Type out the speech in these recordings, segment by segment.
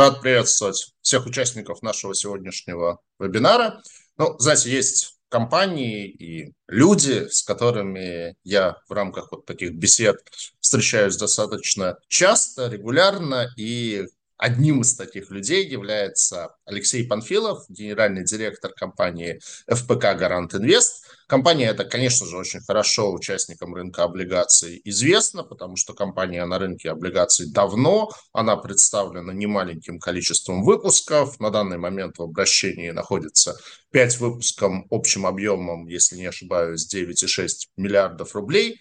Рад приветствовать всех участников нашего сегодняшнего вебинара. Ну, знаете, есть компании и люди, с которыми я в рамках вот таких бесед встречаюсь достаточно часто, регулярно, и одним из таких людей является Алексей Панфилов, генеральный директор компании ФПК «Гарант Инвест», Компания это, конечно же, очень хорошо участникам рынка облигаций известна, потому что компания на рынке облигаций давно, она представлена немаленьким количеством выпусков. На данный момент в обращении находится 5 выпусков общим объемом, если не ошибаюсь, 9,6 миллиардов рублей.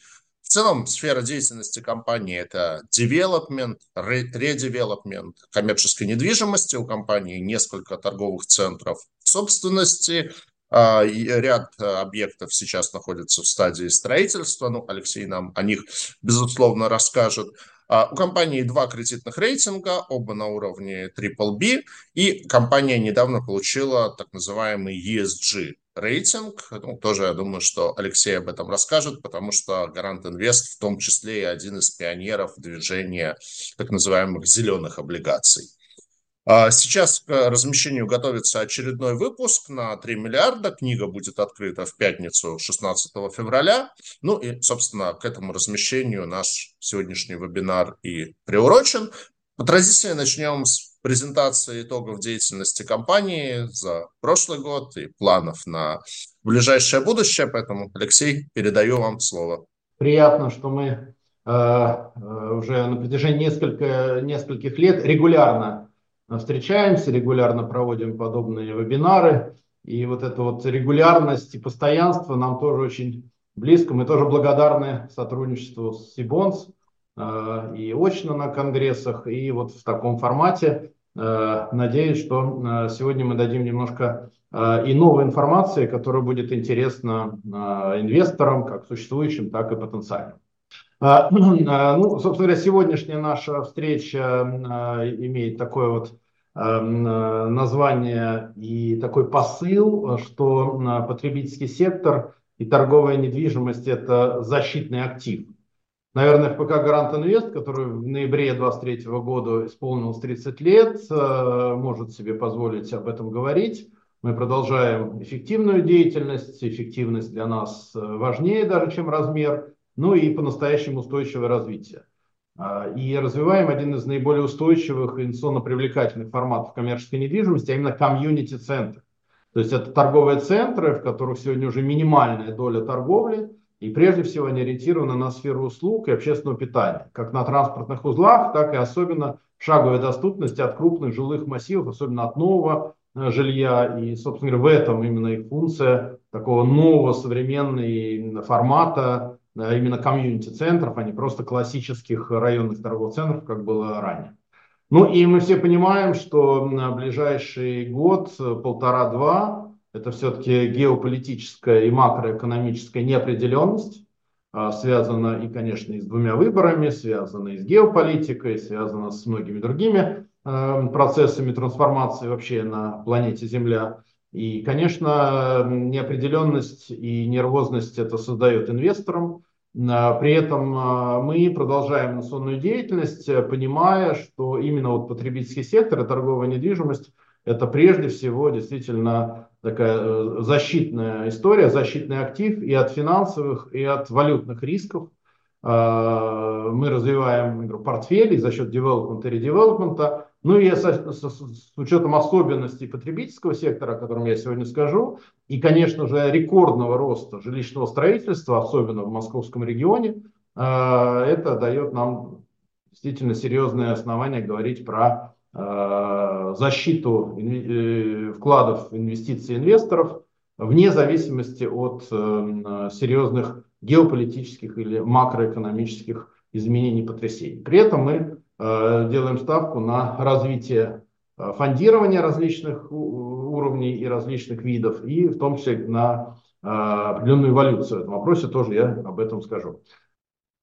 В целом сфера деятельности компании – это development, редевелопмент коммерческой недвижимости. У компании несколько торговых центров в собственности – а, ряд э, объектов сейчас находится в стадии строительства. Ну, Алексей нам о них, безусловно, расскажет. А, у компании два кредитных рейтинга, оба на уровне BBB, и компания недавно получила так называемый ESG рейтинг. Ну, тоже я думаю, что Алексей об этом расскажет, потому что Гарант Инвест в том числе и один из пионеров движения так называемых зеленых облигаций. А сейчас к размещению готовится очередной выпуск на 3 миллиарда. Книга будет открыта в пятницу 16 февраля. Ну и, собственно, к этому размещению наш сегодняшний вебинар и приурочен. По традиции начнем с презентации итогов деятельности компании за прошлый год и планов на ближайшее будущее. Поэтому, Алексей, передаю вам слово. Приятно, что мы э, э уже на протяжении несколько, нескольких лет регулярно встречаемся, регулярно проводим подобные вебинары. И вот эта вот регулярность и постоянство нам тоже очень близко. Мы тоже благодарны сотрудничеству с Сибонс и очно на конгрессах, и вот в таком формате. Э, надеюсь, что э, сегодня мы дадим немножко э, и новой информации, которая будет интересна э, инвесторам, как существующим, так и потенциальным. Ну, собственно говоря, сегодняшняя наша встреча имеет такое вот название и такой посыл, что потребительский сектор и торговая недвижимость – это защитный актив. Наверное, ФПК «Гарант Инвест», который в ноябре 2023 года исполнилось 30 лет, может себе позволить об этом говорить. Мы продолжаем эффективную деятельность. Эффективность для нас важнее даже, чем размер ну и по-настоящему устойчивое развитие. А, и развиваем один из наиболее устойчивых инвестиционно привлекательных форматов коммерческой недвижимости, а именно комьюнити-центры. То есть это торговые центры, в которых сегодня уже минимальная доля торговли, и прежде всего они ориентированы на сферу услуг и общественного питания, как на транспортных узлах, так и особенно шаговой доступности от крупных жилых массивов, особенно от нового э, жилья. И, собственно говоря, в этом именно их функция такого нового современного формата именно комьюнити-центров, а не просто классических районных торговых центров, как было ранее. Ну и мы все понимаем, что на ближайший год, полтора-два, это все-таки геополитическая и макроэкономическая неопределенность, а, связана и, конечно, и с двумя выборами, связана и с геополитикой, связана с многими другими а, процессами трансформации вообще на планете Земля. И, конечно, неопределенность и нервозность это создает инвесторам. А, при этом мы продолжаем инвестиционную деятельность, понимая, что именно вот потребительский сектор и торговая недвижимость это прежде всего действительно такая э, защитная история, защитный актив и от финансовых, и от валютных рисков. А, мы развиваем игру портфелей за счет девелопмента и редевелопмента. Ну и с, с, с учетом особенностей потребительского сектора, о котором я сегодня скажу, и, конечно же, рекордного роста жилищного строительства, особенно в московском регионе, а, это дает нам действительно серьезное основание говорить про защиту э, вкладов, инвестиций инвесторов вне зависимости от э, серьезных геополитических или макроэкономических изменений, потрясений. При этом мы э, делаем ставку на развитие э, фондирования различных уровней и различных видов, и в том числе на э, определенную эволюцию в этом вопросе, тоже я об этом скажу.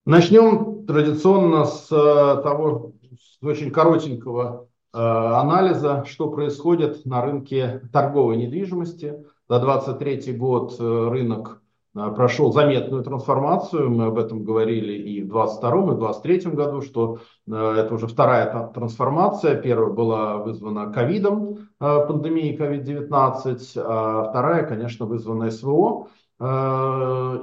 Начнем традиционно с того, с очень коротенького анализа, что происходит на рынке торговой недвижимости. За 2023 год рынок прошел заметную трансформацию. Мы об этом говорили и в 2022 и в 2023 году, что это уже вторая трансформация. Первая была вызвана ковидом, пандемией COVID-19, а вторая, конечно, вызвана СВО.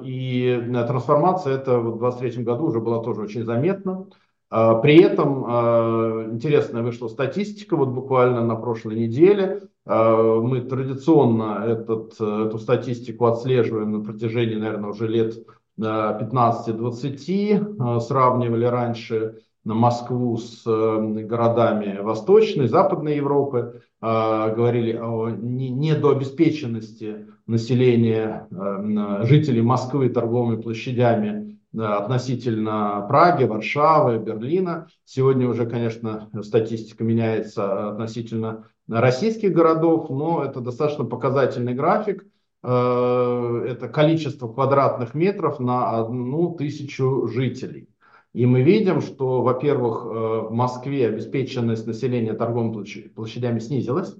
И трансформация эта в 2023 году уже была тоже очень заметна. А, при этом а, интересная вышла статистика, вот буквально на прошлой неделе. А, мы традиционно этот, эту статистику отслеживаем на протяжении, наверное, уже лет 15-20. Сравнивали раньше Москву с городами Восточной, Западной Европы. Говорили о недообеспеченности населения жителей Москвы торговыми площадями относительно Праги, Варшавы, Берлина. Сегодня уже, конечно, статистика меняется относительно российских городов, но это достаточно показательный график. Э, это количество квадратных метров на одну тысячу жителей. И мы видим, что, во-первых, э, в Москве обеспеченность населения торговыми площадями снизилась,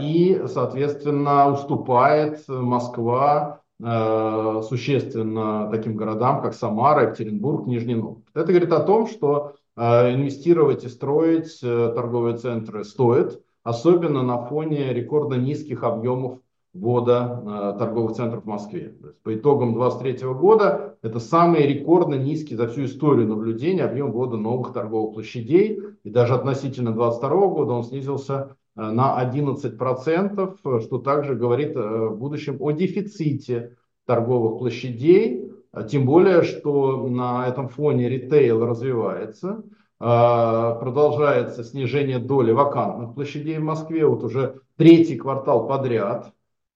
и, соответственно, уступает Москва Э, существенно таким городам, как Самара, Екатеринбург, Нижний Новгород. Это говорит о том, что э, инвестировать и строить э, торговые центры стоит, особенно на фоне рекордно низких объемов ввода торговых центров в Москве. по итогам 2023 года это самый рекордно низкий за всю историю наблюдения объем ввода новых торговых площадей. И даже относительно 2022 года он снизился на 11%, э, что также говорит э, в будущем о дефиците торговых площадей, тем более, что на этом фоне ритейл развивается, продолжается снижение доли вакантных площадей в Москве, вот уже третий квартал подряд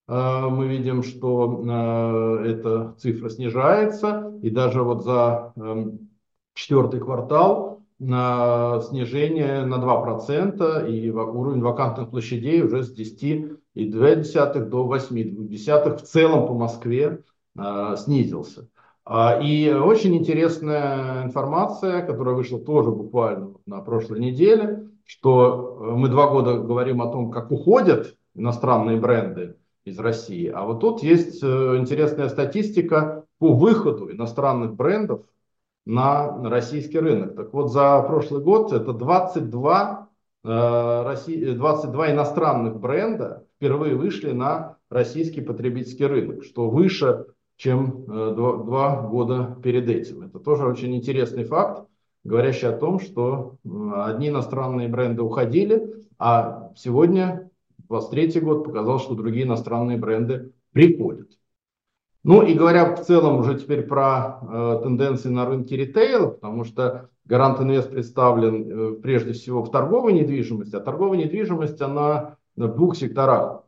мы видим, что эта цифра снижается, и даже вот за эм, четвертый квартал на снижение на 2%, и уровень вакантных площадей уже с 10,2 до 8,2 в целом по Москве э, снизился. А, и очень интересная информация, которая вышла тоже буквально на прошлой неделе, что э, мы два года говорим о том, как уходят иностранные бренды из России, а вот тут есть э, интересная статистика по выходу иностранных брендов на российский рынок. Так вот, за прошлый год это 22, э, России, 22 иностранных бренда впервые вышли на российский потребительский рынок, что выше, чем э, два, два года перед этим. Это тоже очень интересный факт, говорящий о том, что одни иностранные бренды уходили, а сегодня, 23 год, показал, что другие иностранные бренды приходят. Ну и говоря в целом уже теперь про э, тенденции на рынке ритейла, потому что Гарант Инвест представлен э, прежде всего в торговой недвижимости, а торговая недвижимость, она в двух секторах,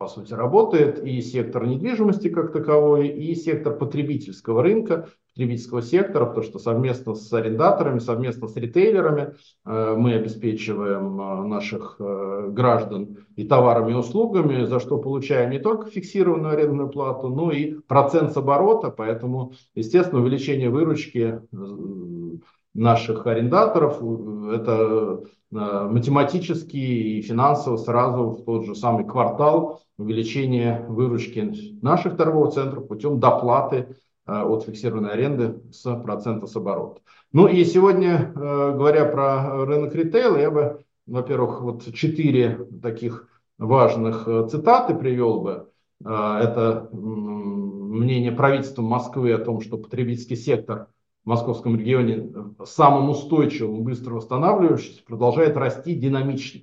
по сути, работает. И сектор недвижимости как таковой, и сектор потребительского рынка, потребительского сектора, потому что совместно с арендаторами, совместно с ритейлерами э, мы обеспечиваем э, наших э, граждан и товарами, и услугами, за что получаем не только фиксированную арендную плату, но и процент с оборота. Поэтому, естественно, увеличение выручки наших арендаторов это математически и финансово сразу в тот же самый квартал увеличение выручки наших торговых центров путем доплаты Э, от фиксированной аренды с процента с оборота. Ну и сегодня, э, говоря про рынок ритейла, я бы, во-первых, вот четыре таких важных э, цитаты привел бы. Это мнение правительства Москвы о том, что потребительский сектор московском регионе самым устойчивым, быстро восстанавливающимся, продолжает расти динамично.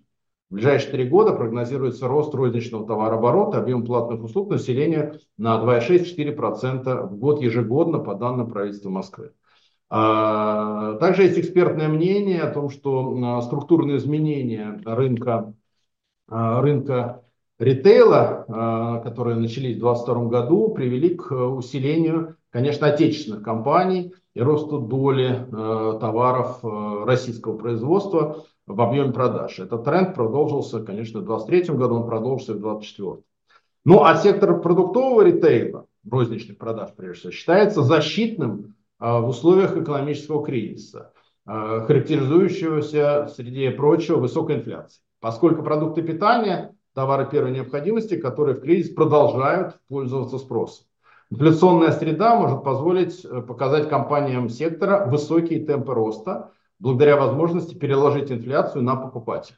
В ближайшие три года прогнозируется рост розничного товарооборота, объем платных услуг населения на 2,6-4% в год ежегодно по данным правительства Москвы. А, также есть экспертное мнение о том, что а, структурные изменения рынка, а, рынка ритейла, которые начались в 2022 году, привели к усилению, конечно, отечественных компаний и росту доли товаров российского производства в объеме продаж. Этот тренд продолжился, конечно, в 2023 году, он продолжился и в 2024. Ну, а сектор продуктового ритейла, розничных продаж, прежде всего, считается защитным а, в условиях экономического кризиса, а, характеризующегося, среди прочего, высокой инфляцией. Поскольку продукты питания, товары первой необходимости, которые в кризис продолжают пользоваться спросом. Инфляционная среда может позволить э, показать компаниям сектора высокие темпы роста, благодаря возможности переложить инфляцию на покупателя.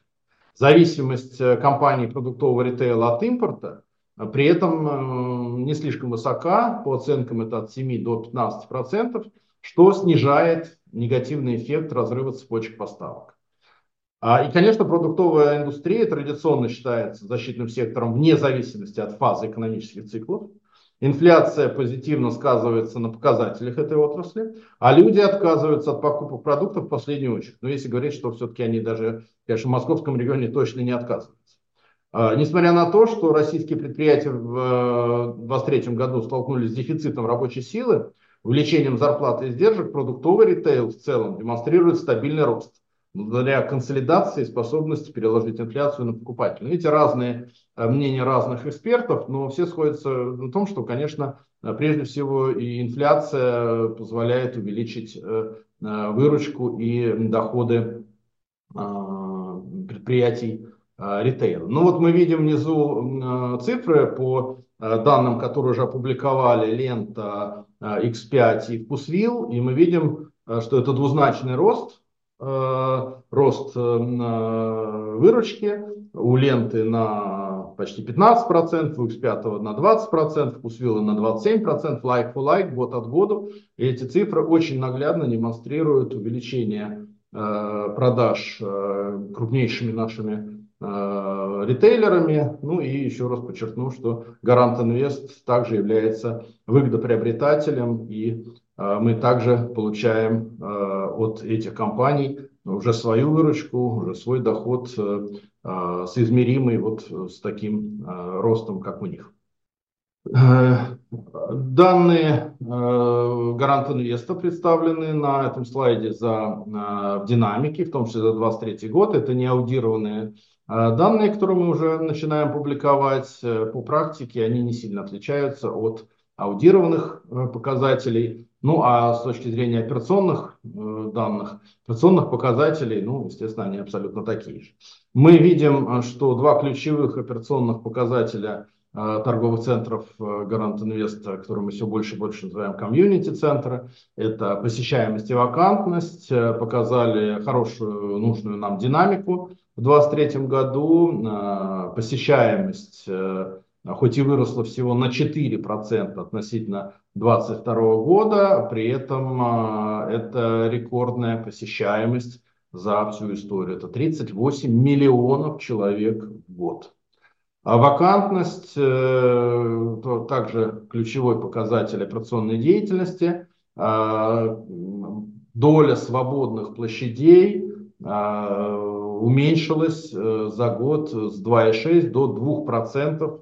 Зависимость э, компаний продуктового ритейла от импорта э, при этом не слишком высока, по оценкам это от 7 до 15 процентов, что снижает негативный эффект разрыва цепочек поставок. А, и, конечно, продуктовая индустрия традиционно считается защитным сектором вне зависимости от фазы экономических циклов. Инфляция позитивно сказывается на показателях этой отрасли, а люди отказываются от покупок продуктов в последнюю очередь. Но если говорить, что все-таки они даже, конечно, в московском регионе точно не отказываются. А, несмотря на то, что российские предприятия в 2023 э, году столкнулись с дефицитом рабочей силы, увеличением зарплат и издержек, продуктовый ритейл в целом демонстрирует стабильный рост благодаря консолидации способности переложить инфляцию на покупателя. Эти разные э, мнения разных экспертов, но все сходятся на том, что, конечно, э, прежде всего и инфляция позволяет увеличить э, выручку и доходы предприятий ритейла. Ну вот мы видим внизу цифры по данным, которые уже опубликовали лента X5 и Вкусвилл, и мы видим, что это двузначный рост рост э, выручки, у ленты на почти 15%, у X5 на 20%, у Свилла на 27%, like for like, год от года. И эти цифры очень наглядно демонстрируют увеличение э, продаж крупнейшими нашими ритейлерами. Ну и еще раз подчеркну, что Гарант Инвест также является выгодоприобретателем и мы также получаем а, от этих компаний уже свою выручку, уже свой доход э, а, соизмеримый вот с таким ростом, как у них. Э, данные э, Гарант Инвеста представлены на этом слайде за в динамике, в том числе за 2023 год. Это не аудированные данные, которые мы уже начинаем публиковать. По практике они не сильно отличаются от аудированных показателей. Ну а с точки зрения операционных э, данных, операционных показателей, ну, естественно, они абсолютно такие же. Мы видим, э, что два ключевых операционных показателя э, торговых центров Гарант Инвест, которые мы все больше и больше называем комьюнити-центры, это посещаемость и вакантность, показали хорошую, нужную нам динамику. В 2023 году посещаемость хоть и выросла всего на 4% относительно 2022 года, при этом а, это рекордная посещаемость за всю историю. Это 38 миллионов человек в год. А вакантность э, также ключевой показатель операционной деятельности. А, доля свободных площадей а, уменьшилась э, за год с 2,6 до 2%,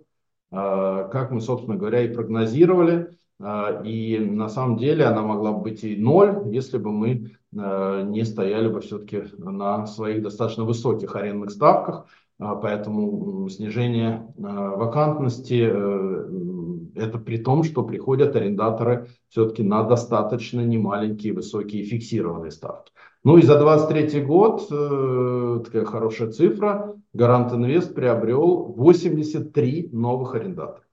как мы, собственно говоря, и прогнозировали. А, и на самом деле она могла бы быть и ноль, если бы мы а, не стояли бы все-таки на своих достаточно высоких арендных ставках. А, поэтому снижение вакантности э, это при том, что приходят арендаторы все-таки на достаточно немаленькие высокие фиксированные ставки. Ну и за 23 год, э, такая хорошая цифра, Гарант Инвест приобрел 83 новых арендаторов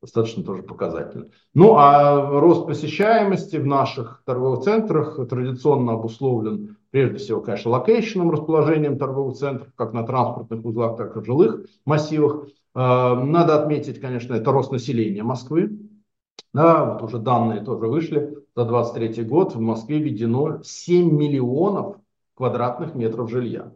достаточно тоже показательно. Ну а рост посещаемости в наших торговых центрах традиционно обусловлен прежде всего, конечно, location ом, расположением торговых центров, как на транспортных узлах, так и в жилых массивах. А, надо отметить, конечно, это рост населения Москвы. Да, вот уже данные тоже вышли. За 23 год в Москве введено 7 миллионов квадратных метров жилья.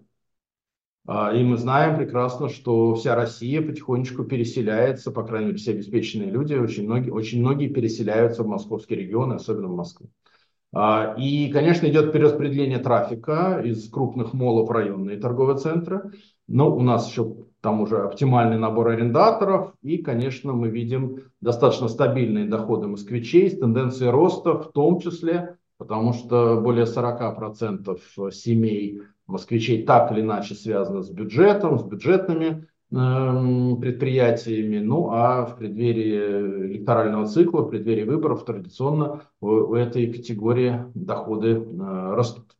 А, и мы знаем прекрасно, что вся Россия потихонечку переселяется, по крайней мере, все обеспеченные люди, очень многие, очень многие переселяются в московский регион, особенно в Москву. А, и, конечно, идет перераспределение трафика из крупных молов в районные торговые центры. Но у нас еще там уже оптимальный набор арендаторов. И, конечно, мы видим достаточно стабильные доходы москвичей с тенденцией роста, в том числе, потому что более 40% семей москвичей так или иначе связано с бюджетом, с бюджетными э, предприятиями. Ну а в преддверии электорального цикла, в преддверии выборов традиционно у, у этой категории доходы э, растут.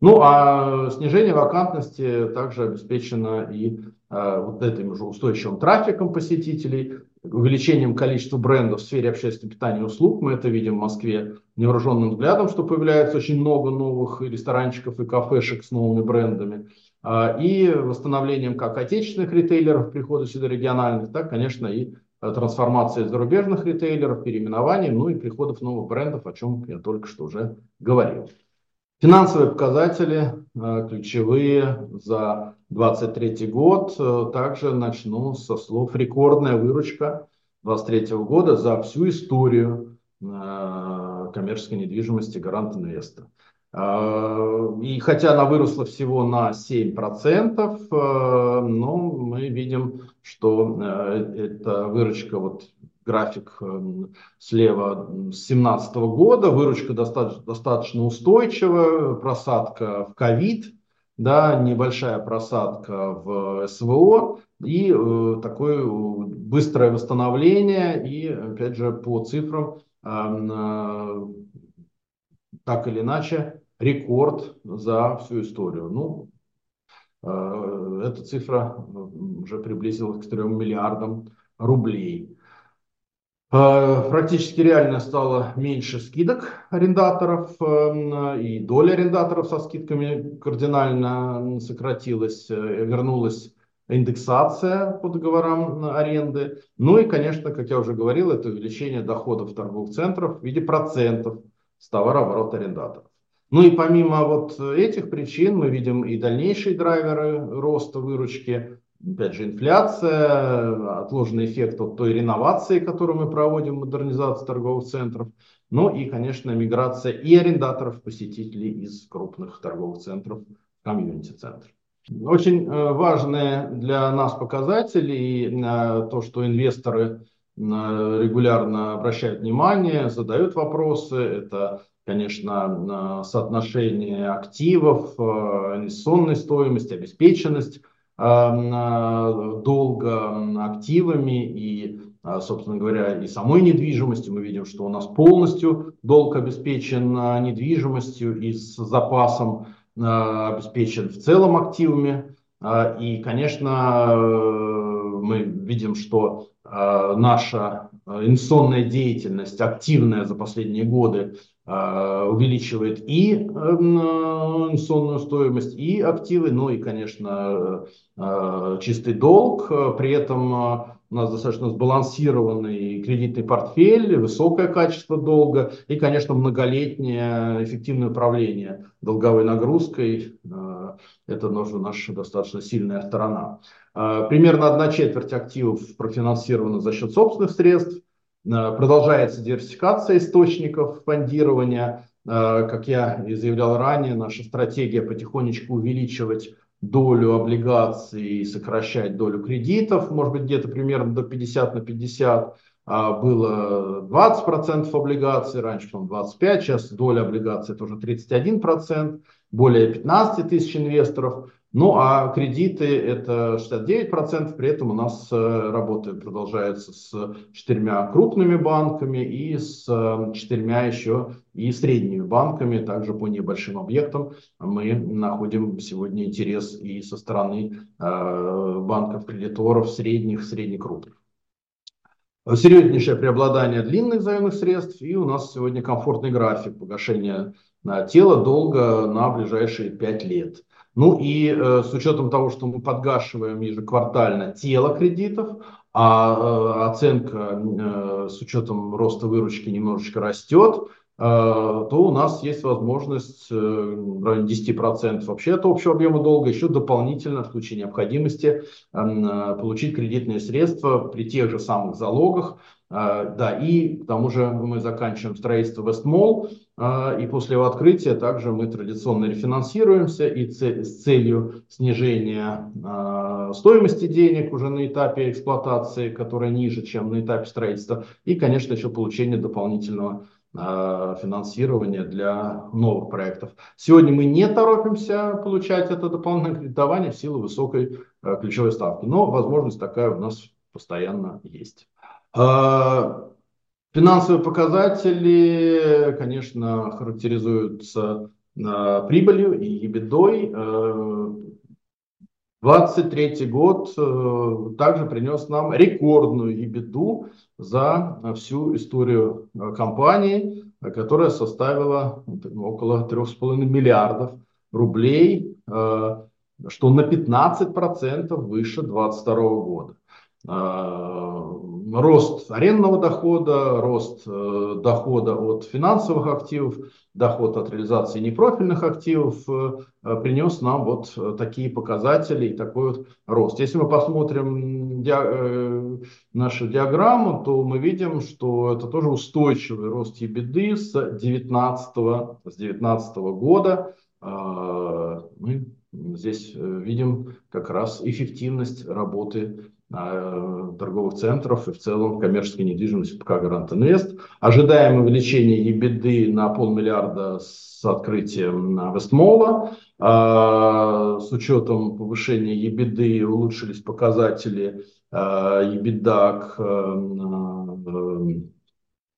Ну а снижение вакантности также обеспечено и э, вот этим же устойчивым трафиком посетителей увеличением количества брендов в сфере общественного питания и услуг. Мы это видим в Москве невооруженным взглядом, что появляется очень много новых ресторанчиков и кафешек с новыми брендами. А, и восстановлением как отечественных ритейлеров, прихода сюда региональных, так, конечно, и трансформации зарубежных ритейлеров, переименований, ну и приходов новых брендов, о чем я только что уже говорил. Финансовые показатели э, ключевые за 2023 год. Э, также начну со слов рекордная выручка 2023 года за всю историю э, коммерческой недвижимости Гарант Инвеста. И хотя она выросла всего на 7%, но мы видим, что эта выручка вот график эм, слева с 2017 года, выручка достаточно, достаточно устойчивая, просадка в ковид, да, небольшая просадка в СВО и э, такое быстрое восстановление и, опять же, по цифрам, э, так или иначе, рекорд за всю историю. Ну, э, эта цифра уже приблизилась к 3 миллиардам рублей. Э, практически реально стало меньше скидок арендаторов, эм, и доля арендаторов со скидками кардинально сократилась, э, вернулась индексация по договорам аренды. Ну и, конечно, как я уже говорил, это увеличение доходов торговых центров в виде процентов с товарооборота арендаторов. Ну и помимо вот этих причин мы видим и дальнейшие драйверы роста выручки опять же, инфляция, отложенный эффект от той реновации, которую мы проводим, модернизации торговых центров, ну и, конечно, миграция и арендаторов, посетителей из крупных торговых центров в комьюнити-центр. Очень э, важные для нас показатели и э, то, что инвесторы э, регулярно обращают внимание, задают вопросы, это конечно, соотношение активов, инвестиционной стоимости, обеспеченность Э, долга активами и, а, собственно говоря, и самой недвижимостью. Мы видим, что у нас полностью долг обеспечен а, недвижимостью и с запасом обеспечен в целом активами. И, конечно, мы видим, что наша инвестиционная деятельность активная за последние годы Э, увеличивает и эм, инвестиционную стоимость, и активы, ну и, конечно, э, чистый долг. При этом э, у нас достаточно сбалансированный кредитный портфель, высокое качество долга и, конечно, многолетнее эффективное управление долговой нагрузкой. Это тоже наша достаточно сильная сторона. Примерно одна четверть активов профинансирована за счет собственных средств, Э, продолжается диверсификация источников фондирования. Э, как я и заявлял ранее, наша стратегия потихонечку увеличивать долю облигаций и сокращать долю кредитов, может быть, где-то примерно до 50 на 50. А, было 20% облигаций, раньше, по 25, сейчас доля облигаций тоже 31%, более 15 тысяч инвесторов. Ну а кредиты это 69%, при этом у нас э, работа продолжается с четырьмя крупными банками и с э, четырьмя еще и средними банками, также по небольшим объектам мы находим сегодня интерес и со стороны э, банков-кредиторов средних, среднекрупных. Серьезнейшее преобладание длинных заемных средств и у нас сегодня комфортный график погашения тела долга на ближайшие 5 лет. Ну и э, с учетом того, что мы подгашиваем ежеквартально тело кредитов, а э, оценка э, с учетом роста выручки немножечко растет, э, то у нас есть возможность э, в районе 10% вообще от общего объема долга еще дополнительно в случае необходимости э, получить кредитные средства при тех же самых залогах, а, да, и к тому же мы заканчиваем строительство Вестмол, и после его открытия также мы традиционно рефинансируемся и с целью снижения а, стоимости денег уже на этапе эксплуатации, которая ниже, чем на этапе строительства, и, конечно, еще получение дополнительного финансирования для новых проектов. Сегодня мы не торопимся получать это дополнительное кредитование в силу высокой ключевой ставки, но возможность такая у нас постоянно есть. Финансовые показатели, конечно, характеризуются а, прибылью и ебедой. А, 23 год э, также принес нам рекордную ебеду за всю историю э, компании, которая составила около 3,5 миллиардов рублей, э, что на 15% выше 2022 года. Э, рост арендного дохода, рост э, дохода от финансовых активов, доход от реализации непрофильных активов принес нам вот такие показатели и такой вот рост. Если мы посмотрим ди нашу диаграмму, то мы видим, что это тоже устойчивый рост EBITDA с 2019 с 19 года. Мы здесь э, видим как раз эффективность работы торговых центров и в целом коммерческой недвижимости ПК Гарант Инвест. Ожидаем увеличение EBITDA на полмиллиарда с открытием Вестмола. А, с учетом повышения EBITDA улучшились показатели EBITDA к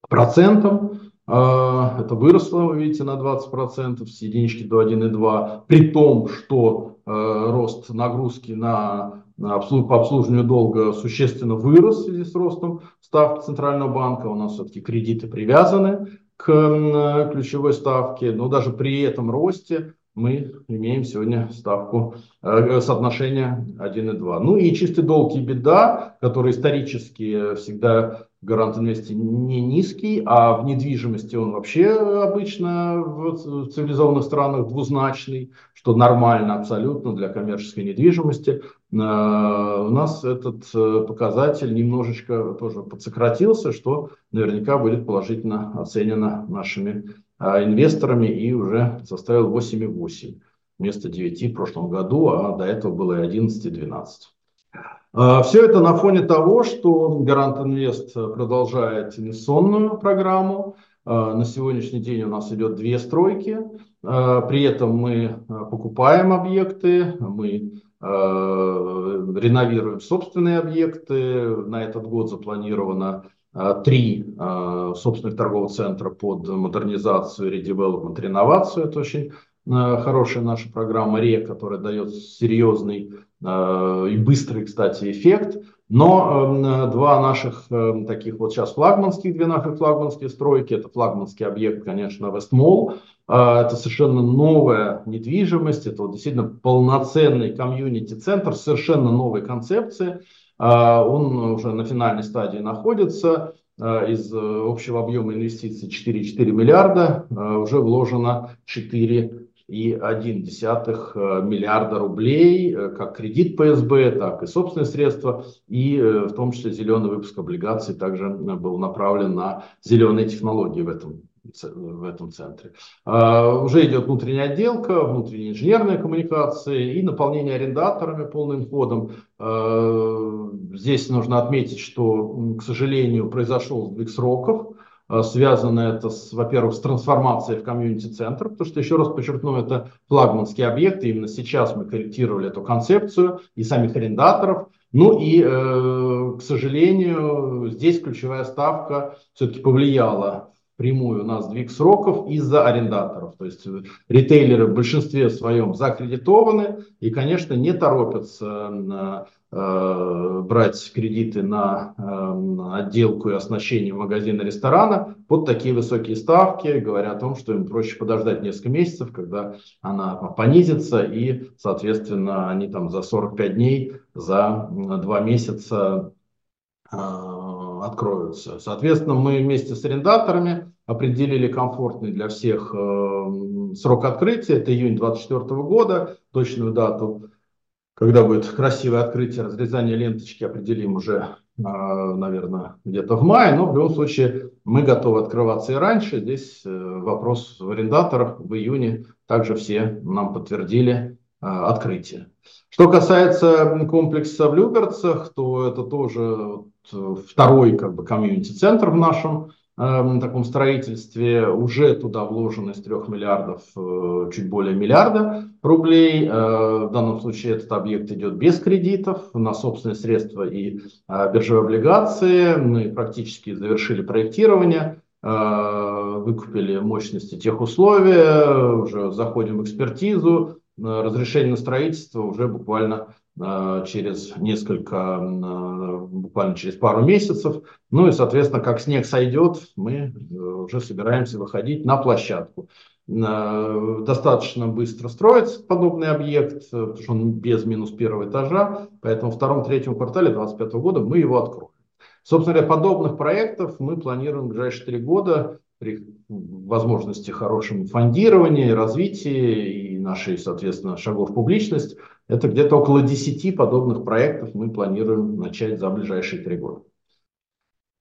процентам. Это выросло, вы видите, на 20% с единички до 1,2, при том, что э, рост нагрузки на, на обслуг, по обслуживанию долга существенно вырос в связи с ростом ставки Центрального банка. У нас все-таки кредиты привязаны к ключевой ставке, но даже при этом росте мы имеем сегодня ставку э, соотношение 1,2. Ну и чистый долг и беда, который исторически всегда Гарант Инвести не низкий, а в недвижимости он вообще обычно в цивилизованных странах двузначный, что нормально абсолютно для коммерческой недвижимости. Э, у нас этот э, показатель немножечко тоже подсократился, что наверняка будет положительно оценено нашими э, инвесторами и уже составил 8,8 вместо 9 в прошлом году, а до этого было и 11 и 12. А, Все это на фоне того, что Гарант Инвест продолжает инвестиционную программу. А, на сегодняшний день у нас идет две стройки. А, при этом мы покупаем объекты, мы реновируем собственные объекты. На этот год запланировано три собственных торговых центра под модернизацию, редевелопмент, реновацию. Это очень хорошая наша программа РЕ, которая дает серьезный Э, и быстрый, кстати, эффект. Но э, два наших э, таких вот сейчас флагманских, две наших флагманские стройки, это флагманский объект, конечно, Вестмол, это совершенно новая недвижимость, это вот действительно полноценный комьюнити-центр, совершенно новой концепции. Он уже на финальной стадии находится. Из общего объема инвестиций 4,4 миллиарда уже вложено 4 и 1,1 э, миллиарда рублей, э, как кредит ПСБ, так и собственные средства, и э, в том числе зеленый выпуск облигаций также был направлен на зеленые технологии в этом в этом центре. Uh, уже идет внутренняя отделка, внутренние инженерные коммуникации и наполнение арендаторами полным ходом. Uh, здесь нужно отметить, что, к сожалению, произошел сдвиг сроков. Э, связано это, во-первых, с трансформацией в комьюнити-центр, потому что, еще раз подчеркну, это флагманский объект, и именно сейчас мы корректировали эту концепцию и самих арендаторов. Ну и, э, к сожалению, здесь ключевая ставка все-таки повлияла прямую на сдвиг сроков из-за арендаторов. То есть ритейлеры в большинстве своем закредитованы и, конечно, не торопятся Э, брать кредиты на э, отделку и оснащение магазина, ресторана под такие высокие ставки, говоря о том, что им проще подождать несколько месяцев, когда она понизится, и, соответственно, они там за 45 дней, за два месяца э, откроются. Соответственно, мы вместе с арендаторами определили комфортный для всех срок открытия, это июнь 2024 года, точную дату когда будет красивое открытие, разрезание ленточки определим уже, а, наверное, где-то в мае. Но в любом случае мы готовы открываться и раньше. Здесь э, вопрос в арендаторах. В июне также все нам подтвердили а, открытие. Что касается комплекса в Люберцах, то это тоже второй как бы комьюнити-центр в нашем Эм, таком строительстве уже туда вложено из 3 миллиардов э, чуть более миллиарда рублей. Э, в данном случае этот объект идет без кредитов на собственные средства и э, биржевые облигации. Мы практически завершили проектирование, выкупили мощности тех условия, уже заходим в экспертизу. разрешение на строительство уже буквально через несколько, буквально через пару месяцев. Ну и, соответственно, как снег сойдет, мы уже собираемся выходить на площадку. Достаточно быстро строится подобный объект, потому что он без минус первого этажа, поэтому в втором-третьем квартале 2025 года мы его откроем. Собственно говоря, подобных проектов мы планируем в ближайшие три года при возможности хорошем фондировании, развитии и нашей, соответственно, шагов в публичность. Это где-то около 10 подобных проектов мы планируем начать за ближайшие три года.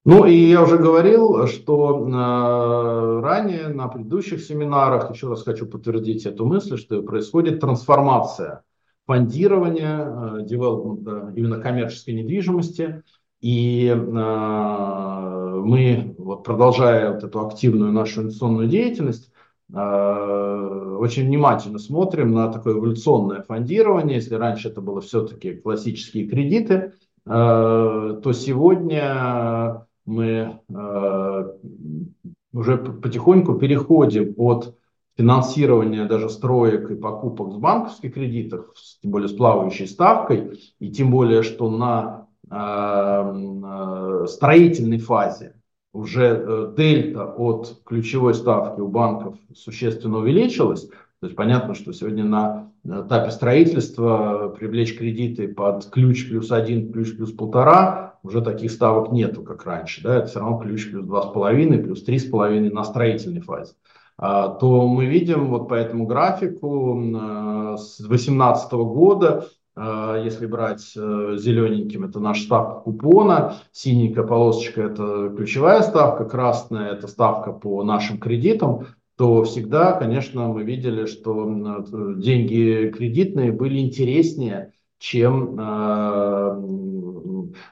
Ну и я уже говорил, что э, ранее на предыдущих семинарах, еще раз хочу подтвердить эту мысль, что происходит трансформация фондирования, э, девелопмента именно коммерческой недвижимости – и э, мы, вот, продолжая вот эту активную нашу инвестиционную деятельность, очень внимательно смотрим на такое эволюционное фондирование. Если раньше это было все-таки классические кредиты, э, то сегодня мы э, уже потихоньку переходим от финансирования даже строек и покупок с банковских кредитов, тем более с плавающей ставкой, и тем более, что на э, строительной фазе уже э, дельта от ключевой ставки у банков существенно увеличилась. То есть понятно, что сегодня на этапе строительства привлечь кредиты под ключ плюс один, ключ плюс полтора, уже таких ставок нету, как раньше. Да? Это все равно ключ плюс два с половиной, плюс три с половиной на строительной фазе. А, то мы видим вот по этому графику э, с 2018 года если брать э, зелененьким, это наша ставка купона, синенькая полосочка – это ключевая ставка, красная – это ставка по нашим кредитам, то всегда, конечно, мы видели, что деньги кредитные были интереснее, чем э,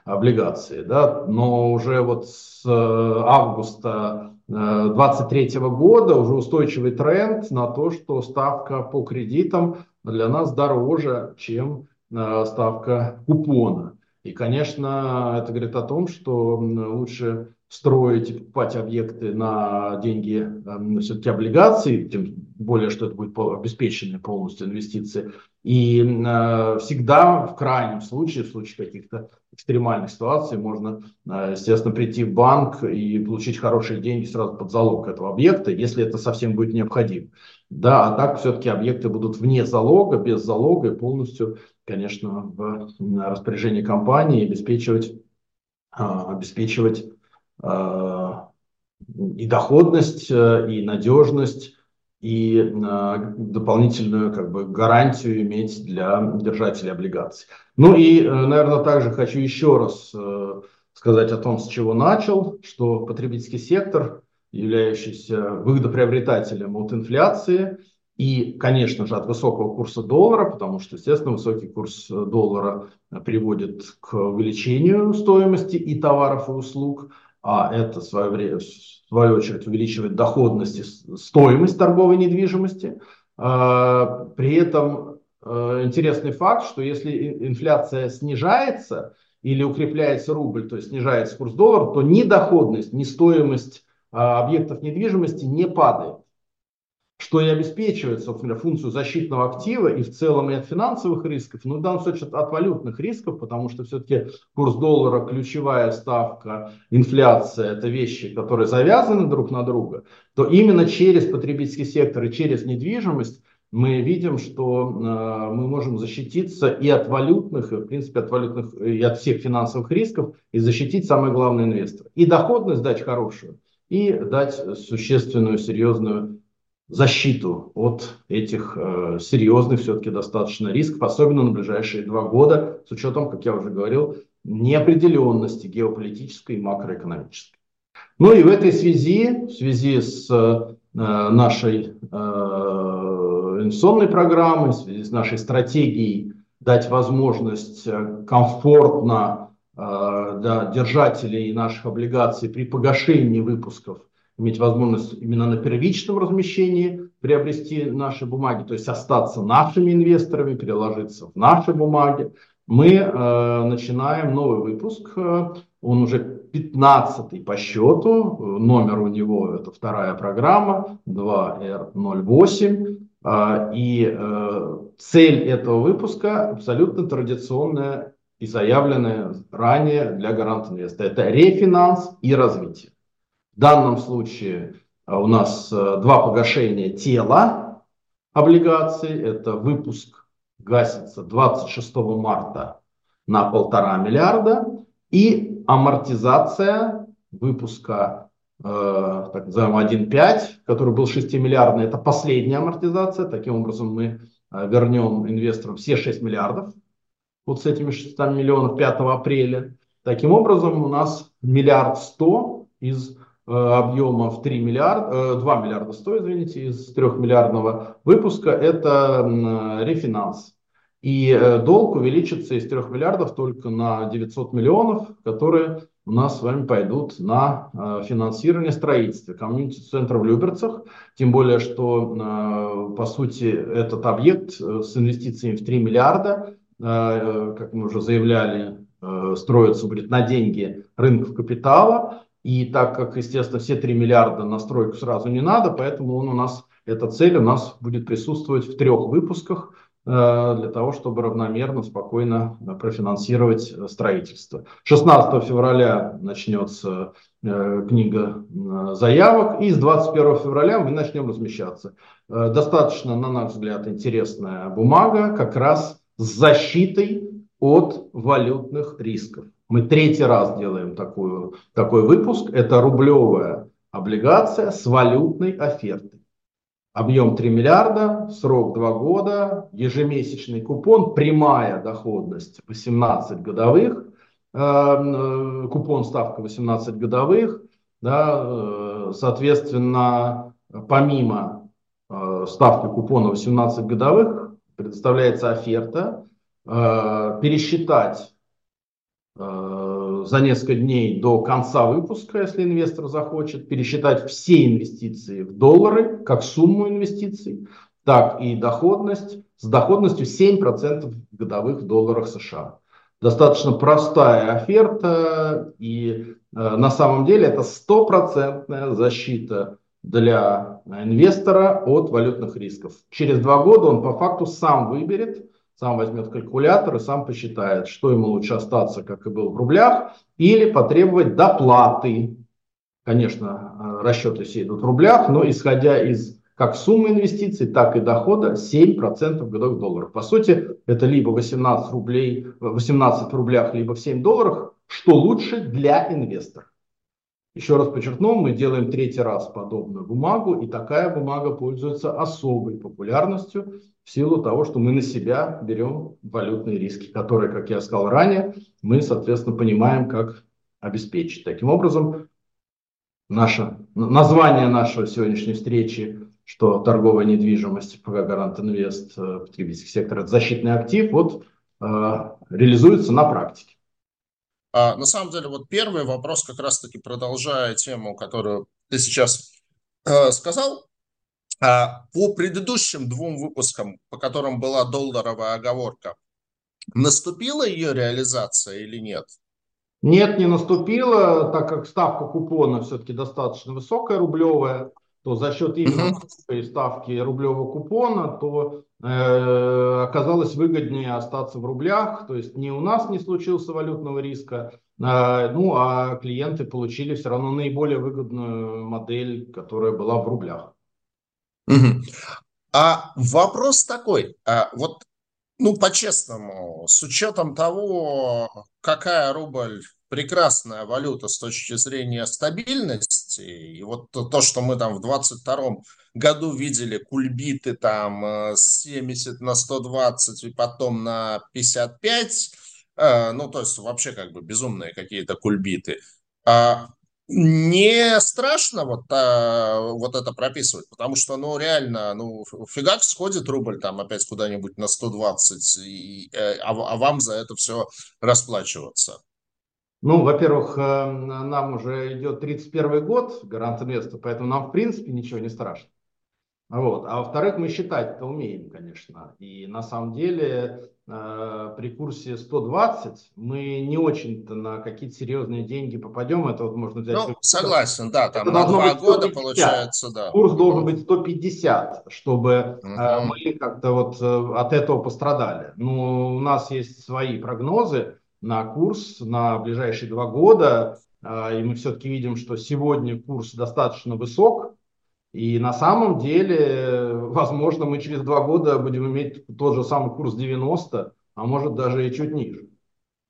облигации. Да? Но уже вот с э, августа 2023 года уже устойчивый тренд на то, что ставка по кредитам для нас дороже, чем Э, ставка купона. И, конечно, это говорит о том, что лучше строить покупать объекты на деньги э, все-таки облигаций, тем более, что это будет обеспеченные полностью инвестиции. И э, всегда, в крайнем случае, в случае каких-то экстремальных ситуаций, можно, э, естественно, прийти в банк и получить хорошие деньги сразу под залог этого объекта, если это совсем будет необходимо. Да, а так все-таки объекты будут вне залога, без залога и полностью конечно, в распоряжении компании обеспечивать, а, обеспечивать и доходность, э, и надежность, и а, дополнительную как бы, гарантию иметь для держателей облигаций. Ну и, э, наверное, также хочу еще раз э, сказать о том, с чего начал, что потребительский сектор, являющийся выгодоприобретателем от инфляции, и, конечно же, от высокого курса доллара, потому что, естественно, высокий курс э, доллара э, приводит к увеличению стоимости и товаров, и услуг, а это, в свое, время, в свою очередь, увеличивает доходность и стоимость торговой недвижимости. А, при этом э, интересный факт, что если инфляция снижается или укрепляется рубль, то есть снижается курс доллара, то ни доходность, ни стоимость а, объектов недвижимости не падает что и обеспечивает, собственно, функцию защитного актива и в целом и от финансовых рисков, но в данном случае от валютных рисков, потому что все-таки курс доллара, ключевая ставка, инфляция – это вещи, которые завязаны друг на друга, то именно через потребительский сектор и через недвижимость мы видим, что э, мы можем защититься и от валютных, и, в принципе, от валютных, и от всех финансовых рисков, и защитить самое главное инвестора. И доходность дать хорошую, и дать существенную, серьезную защиту от этих э, серьезных все-таки достаточно рисков, особенно на ближайшие два года, с учетом, как я уже говорил, неопределенности геополитической и макроэкономической. Ну и в этой связи, в связи с э, нашей э, инвестиционной программой, в связи с нашей стратегией дать возможность э, комфортно э, для держателей наших облигаций при погашении выпусков иметь возможность именно на первичном размещении приобрести наши бумаги, то есть остаться нашими инвесторами, переложиться в наши бумаги, мы э, начинаем новый выпуск э, Он уже 15 по счету, номер у него это вторая программа 2R08. А, и э, цель этого выпуска абсолютно традиционная и заявленная ранее для Гарант Инвеста. Это рефинанс и развитие. В данном случае а, у нас э, два погашения тела облигаций. Это выпуск гасится 26 марта на полтора миллиарда и амортизация выпуска э, так называемый 1.5, который был 6-миллиардный, это последняя амортизация. Таким образом мы э, вернем инвесторам все 6 миллиардов вот с этими 600 миллионов 5 апреля. Таким образом у нас миллиард сто из э, объема в 3 миллиарда, 2 миллиарда 100, извините, из 3 миллиардного выпуска это рефинанс. И э, долг увеличится из 3 миллиардов только на 900 миллионов, которые у нас с вами пойдут на э, финансирование строительства комьюнити-центра в Люберцах. Тем более, что, э, по сути, этот объект с инвестициями в 3 миллиарда, как мы уже заявляли, строится будет на деньги рынков капитала. И так как, естественно, все 3 миллиарда на стройку сразу не надо, поэтому он у нас, эта цель у нас будет присутствовать в трех выпусках – Э, для того, чтобы равномерно, спокойно э, профинансировать э, строительство. 16 февраля начнется книга заявок, и с 21 февраля мы начнем размещаться. Достаточно, на наш взгляд, интересная бумага, как раз с защитой от валютных рисков. Мы третий раз делаем такую, такой выпуск. Это рублевая облигация с валютной офертой. Объем 3 миллиарда, срок 2 года, ежемесячный купон, прямая доходность 18 годовых, э, э, купон ставка 18 годовых, да, э, соответственно, помимо ставки купона 18 годовых предоставляется оферта, пересчитать за несколько дней до конца выпуска, если инвестор захочет, пересчитать все инвестиции в доллары, как сумму инвестиций, так и доходность с доходностью 7% годовых долларах США. Достаточно простая оферта, и э, на самом деле это стопроцентная защита для инвестора от валютных рисков. Через два года он по факту сам выберет, сам возьмет калькулятор и сам посчитает, что ему лучше остаться, как и был в рублях, или потребовать доплаты. Конечно, э, расчеты все идут в рублях, но исходя из как суммы инвестиций, так и дохода 7% годовых долларов. По сути, это либо 18 рублей, 18 в рублях, либо в 7 долларах, что лучше для инвестора. Еще раз подчеркну, мы делаем третий раз подобную бумагу, и такая бумага пользуется особой популярностью в силу того, что мы на себя берем валютные риски, которые, как я сказал ранее, мы, соответственно, понимаем, как обеспечить. Таким образом, наше, название нашей сегодняшней встречи, что торговая недвижимость, ПК Гарант Инвест, э, потребительский сектор, это защитный актив, вот э, реализуется на практике. А, на самом деле, вот первый вопрос, как раз-таки продолжая тему, которую ты сейчас э, сказал, а, по предыдущим двум выпускам, по которым была долларовая оговорка, наступила ее реализация или нет? Нет, не наступила, так как ставка купона все-таки достаточно высокая, рублевая, то за счет именно uh-huh. ставки рублевого купона, то оказалось выгоднее остаться в рублях, то есть ни у нас не случился валютного риска, э, ну а клиенты получили все равно наиболее выгодную модель, которая была в рублях. Uh-huh. А вопрос такой, а вот ну, по-честному, с учетом того, какая рубль прекрасная валюта с точки зрения стабильности. И вот то, что мы там в 22 году видели, кульбиты там 70 э, на 120 и потом на 55, э, ну, то есть вообще как бы безумные какие-то кульбиты. Не страшно вот, а, вот это прописывать, потому что, ну, реально, ну, фигак сходит рубль там опять куда-нибудь на 120, и, э, а, а вам за это все расплачиваться. Ну, во-первых, э, нам уже идет 31 год гарант инвеста, поэтому нам в принципе ничего не страшно. Вот. А во-вторых, мы считать это умеем, конечно. И на самом деле при курсе 120 мы не очень-то на какие-то серьезные деньги попадем. Это вот можно взять... Ну, согласен, да, там это на два года получается, да. Курс должен быть 150, чтобы угу. э, мы как-то вот э, от этого пострадали. Ну, у нас есть свои прогнозы на курс на ближайшие два года. Э, и мы все-таки видим, что сегодня курс достаточно высок и на самом деле, возможно, мы через два года будем иметь тот же самый курс 90, а может даже и чуть ниже.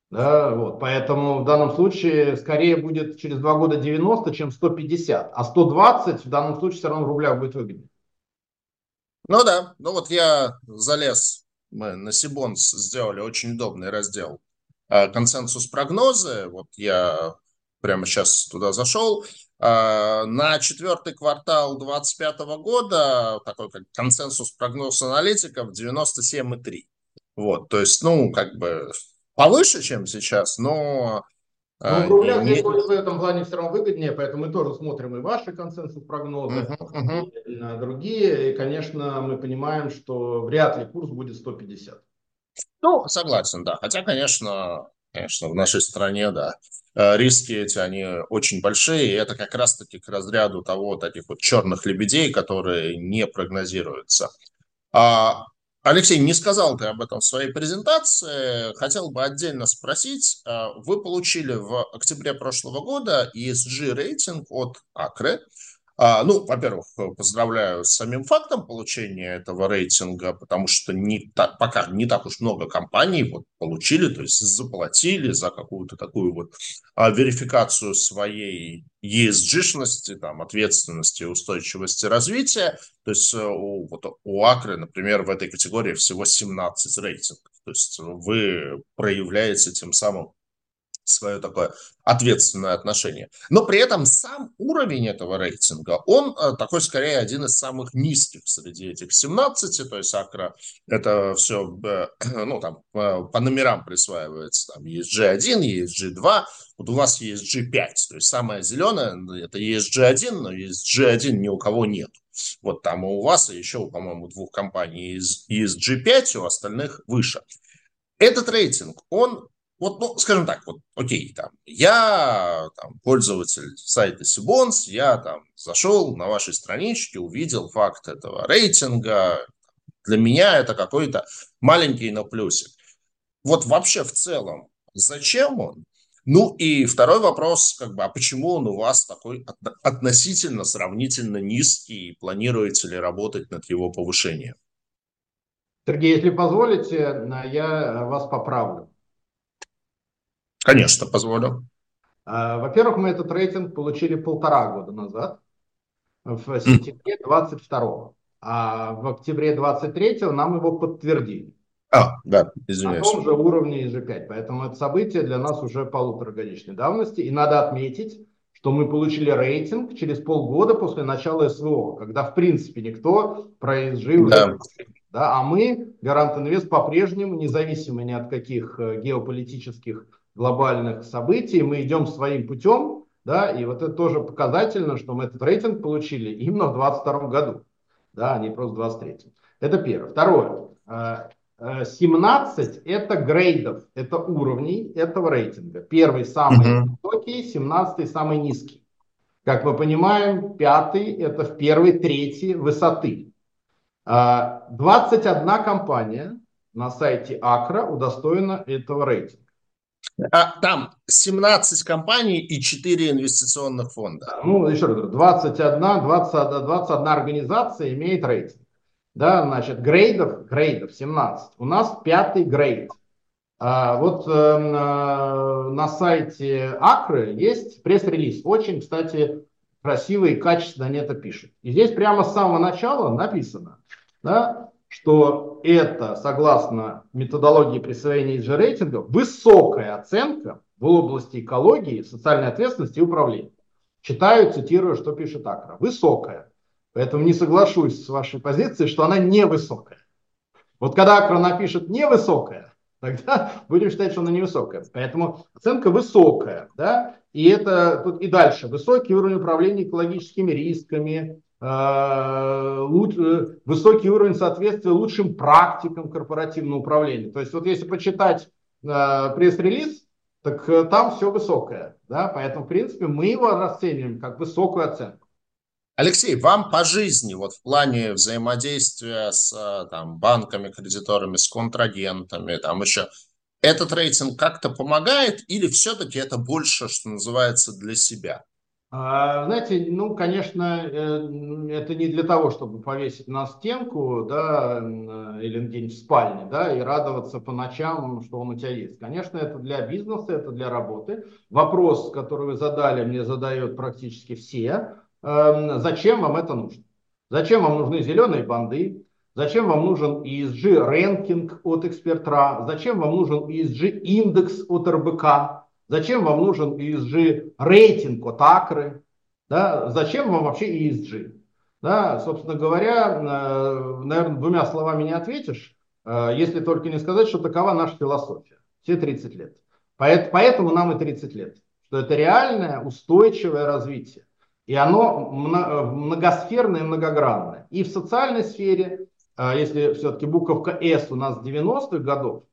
Да, вот. Поэтому в данном случае скорее будет через два года 90, чем 150. А 120 в данном случае все равно в рублях будет выгоднее. Ну да, ну вот я залез, мы на Сибонс сделали очень удобный раздел э, консенсус прогнозы. Вот я прямо сейчас туда зашел. А, на четвертый квартал 2025 года такой как консенсус прогноз аналитиков 97,3. Вот, то есть, ну, как бы повыше, чем сейчас, но... Ну, в рублях не... в этом плане все равно выгоднее, поэтому мы тоже смотрим и ваши консенсус прогнозы, uh-huh, uh-huh. и другие, и, конечно, мы понимаем, что вряд ли курс будет 150. Ну, согласен, да. Хотя, конечно, конечно, в нашей стране, да, риски эти, они очень большие, и это как раз-таки к разряду того, таких вот черных лебедей, которые не прогнозируются. А, Алексей, не сказал ты об этом в своей презентации, хотел бы отдельно спросить, э, вы получили в октябре прошлого года ESG рейтинг от Акры, а, ну, во-первых, поздравляю с самим фактом получения этого рейтинга, потому что не так, пока не так уж много компаний вот получили, то есть заплатили за какую-то такую вот а, верификацию своей ESG-шности, там, ответственности, устойчивости развития. То есть э, у, вот, у Акры, например, в этой категории всего 17 рейтингов. То есть вы проявляете тем самым свое такое ответственное отношение. Но при этом сам уровень этого рейтинга, он э, такой скорее один из самых низких среди этих 17, то есть Акра это все, э, ну там э, по номерам присваивается, там ESG1, ESG2, вот у вас ESG5, то есть самое зеленое это ESG1, но ESG1 ни у кого нет. Вот там у вас и еще, по-моему, двух компаний ESG5, у остальных выше. Этот рейтинг, он вот, ну, скажем так, вот, окей, там, я там, пользователь сайта Сибонс, я там зашел на вашей страничке, увидел факт этого рейтинга. Для меня это какой-то маленький, но плюсик. Вот вообще в целом, зачем он? Ну и второй вопрос, как бы, а почему он у вас такой относительно, сравнительно низкий, планируете ли работать над его повышением? Сергей, если позволите, я вас поправлю. Конечно, позволю. А, во-первых, мы этот рейтинг получили полтора года назад, в сентябре 22 а в октябре 23 нам его подтвердили. А, да, извиняюсь. На том же уровне EG5. Поэтому это событие для нас уже полуторагодичной давности. И надо отметить, что мы получили рейтинг через полгода после начала СВО, когда, в принципе, никто про уже да. да, А мы, Гарант Инвест, по-прежнему, независимо ни от каких э, геополитических глобальных событий, мы идем своим путем, да, и вот это тоже показательно, что мы этот рейтинг получили именно в 2022 году, да, а не просто в 2023. Это первое. Второе. 17 э, э, это грейдов, это уровней этого рейтинга. Первый самый высокий, 17 самый низкий. Как мы понимаем, пятый это в первой трети высоты. 21 э, компания на сайте Акра удостоена этого рейтинга. А, там 17 компаний и 4 инвестиционных фонда. Ну, еще раз говорю, 21, 20, 21 организация имеет рейтинг. Да, значит, грейдов, грейдов 17. У нас пятый грейд. А, вот э, на сайте Акры есть пресс-релиз. Очень, кстати, красиво и качественно они это пишут. И здесь прямо с самого начала написано, да, что это, согласно методологии присвоения ESG рейтинга, высокая оценка в области экологии, социальной ответственности и управления. Читаю, цитирую, что пишет Акра. Высокая. Поэтому не соглашусь с вашей позицией, что она невысокая. Вот когда Акра напишет невысокая, тогда будем считать, что она невысокая. Поэтому оценка высокая. Да? И это тут и дальше. Высокий уровень управления экологическими рисками, высокий уровень соответствия лучшим практикам корпоративного управления. То есть вот если почитать пресс-релиз, так там все высокое. Да? Поэтому, в принципе, мы его расцениваем как высокую оценку. Алексей, вам по жизни, вот в плане взаимодействия с там, банками, кредиторами, с контрагентами, там еще, этот рейтинг как-то помогает или все-таки это больше, что называется, для себя? А, знаете, ну, конечно, э, это не для того, чтобы повесить на стенку, да, или где-нибудь в спальне, да, и радоваться по ночам, что он у тебя есть. Конечно, это для бизнеса, это для работы. Вопрос, который вы задали, мне задают практически все. Эм, зачем вам это нужно? Зачем вам нужны зеленые банды? Зачем вам нужен ESG рэнкинг от Экспертра? Зачем вам нужен ESG индекс от РБК? Зачем вам нужен ESG рейтинг от Акры? Да? Зачем вам вообще ESG? Да, собственно говоря, э, наверное, двумя словами не ответишь, э, если только не сказать, что такова наша философия. Все 30 лет. Поэтому нам и 30 лет. Что это реальное, устойчивое развитие. И оно многосферное и многогранное. И в социальной сфере, если все-таки буковка S у нас с 90-х годов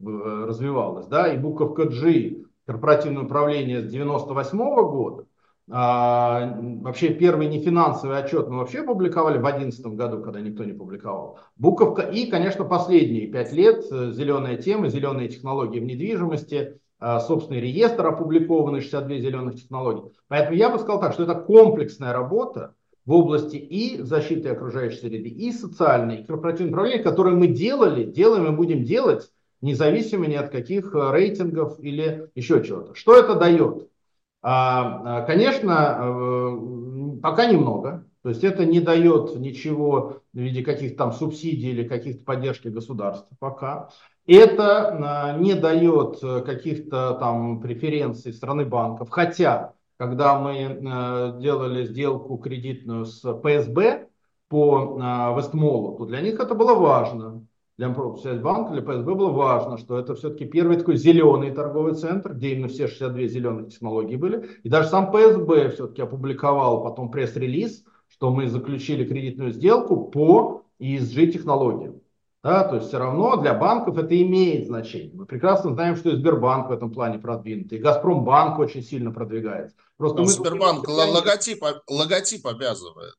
э, развивалась, да, и буковка G, корпоративное управление с 98 -го года, а, вообще первый нефинансовый отчет мы вообще публиковали в 2011 году, когда никто не публиковал. Буковка И, конечно, последние пять лет, э, зеленая тема, зеленые технологии в недвижимости, а, собственный реестр опубликованный, 62 зеленых технологий. Поэтому я бы сказал так, что это комплексная работа в области и защиты окружающей среды, и социальной, и корпоративного управления, которые мы делали, делаем и будем делать, независимо ни от каких э, рейтингов или еще чего-то. Что это дает? А, а, конечно, э, пока немного. То есть это не дает ничего в виде каких-то там субсидий или каких-то поддержки государства пока. Это а, не дает э, каких-то там преференций страны банков. Хотя, когда мы делали сделку кредитную с ПСБ по Вестмолу, то для них это было важно. Для банка, для ПСБ было важно, что это все-таки первый такой зеленый торговый центр, где именно все 62 зеленых технологии были. И даже сам ПСБ все-таки опубликовал потом пресс-релиз, что мы заключили кредитную сделку по ESG технологиям. Да, то есть все равно для банков это имеет значение. Мы прекрасно знаем, что и Сбербанк в этом плане продвинут, и Газпромбанк очень сильно продвигается. Просто мы Сбербанк логотип, логотип обязывает.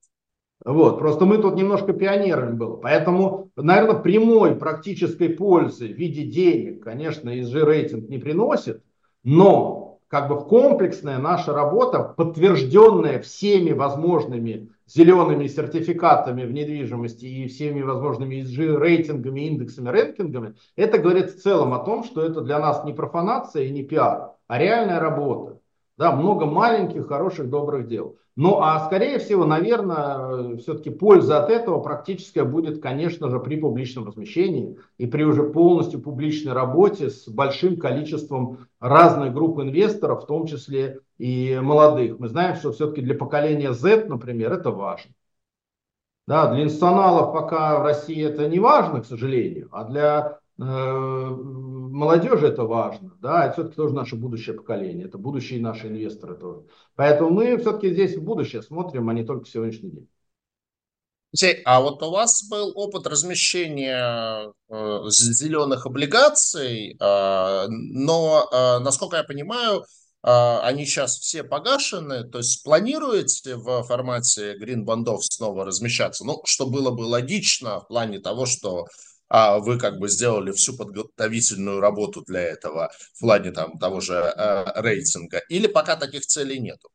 Вот, просто мы тут немножко пионерами были. Поэтому, наверное, прямой практической пользы в виде денег, конечно, ESG рейтинг не приносит, но как бы комплексная наша работа, подтвержденная всеми возможными зелеными сертификатами в недвижимости и всеми возможными ESG рейтингами, индексами, рэнкингами, это говорит в целом о том, что это для нас не профанация и не пиар, а реальная работа. Да, много маленьких, хороших, добрых дел. Ну, а скорее всего, наверное, все-таки польза от этого практическая будет, конечно же, при публичном размещении и при уже полностью публичной работе с большим количеством разных групп инвесторов, в том числе и молодых. Мы знаем, что все-таки для поколения Z, например, это важно. Да, для институционалов пока в России это не важно, к сожалению, а для э, молодежи это важно. Да, это все-таки тоже наше будущее поколение, это будущие наши инвесторы тоже. Поэтому мы все-таки здесь в будущее смотрим, а не только сегодняшний день. А вот у вас был опыт размещения э, зеленых облигаций, э, но, э, насколько я понимаю, а, они сейчас все погашены, то есть планируете в формате грин-бандов снова размещаться? Ну, что было бы логично в плане того, что а вы как бы сделали всю подготовительную работу для этого в плане там того же э, рейтинга, или пока таких целей нету?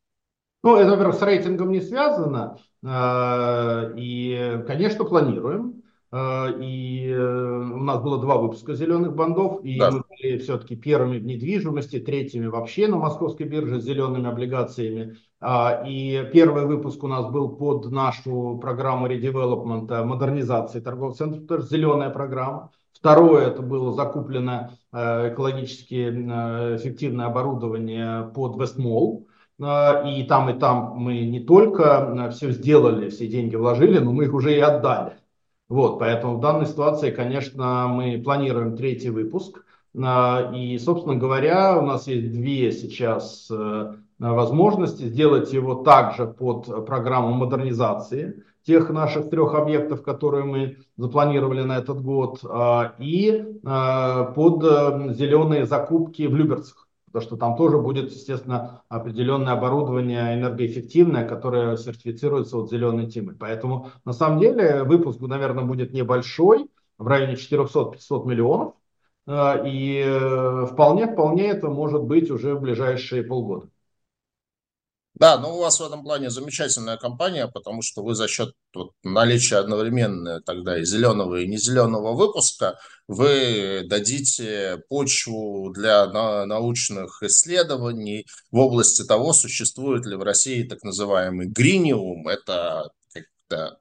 Ну, это, во-первых, с рейтингом не связано, э, и, конечно, планируем. А, и э, у нас было два выпуска зеленых бандов, и да. мы были все-таки первыми в недвижимости, третьими вообще на московской бирже с зелеными облигациями. А, и первый выпуск у нас был под нашу программу редевелопмента, модернизации торговых центров, тоже зеленая программа. Второе, это было закуплено э, экологически э, эффективное оборудование под Вестмол. И там, и там мы не только все сделали, все деньги вложили, но мы их уже и отдали. Вот, поэтому в данной ситуации, конечно, мы планируем третий выпуск. А, и, собственно говоря, у нас есть две сейчас э, возможности сделать его также под программу модернизации тех наших трех объектов, которые мы запланировали на этот год, и под зеленые закупки в Люберцах потому что там тоже будет, естественно, определенное оборудование энергоэффективное, которое сертифицируется вот зеленой темой. Поэтому, на самом деле, выпуск, наверное, будет небольшой, в районе 400-500 миллионов, э, и э, вполне-вполне это может быть уже в ближайшие полгода. Да, но у вас в этом плане замечательная компания, потому что вы за счет вот, наличия одновременно тогда и зеленого, и не зеленого выпуска, вы дадите почву для научных исследований в области того, существует ли в России так называемый гриниум, это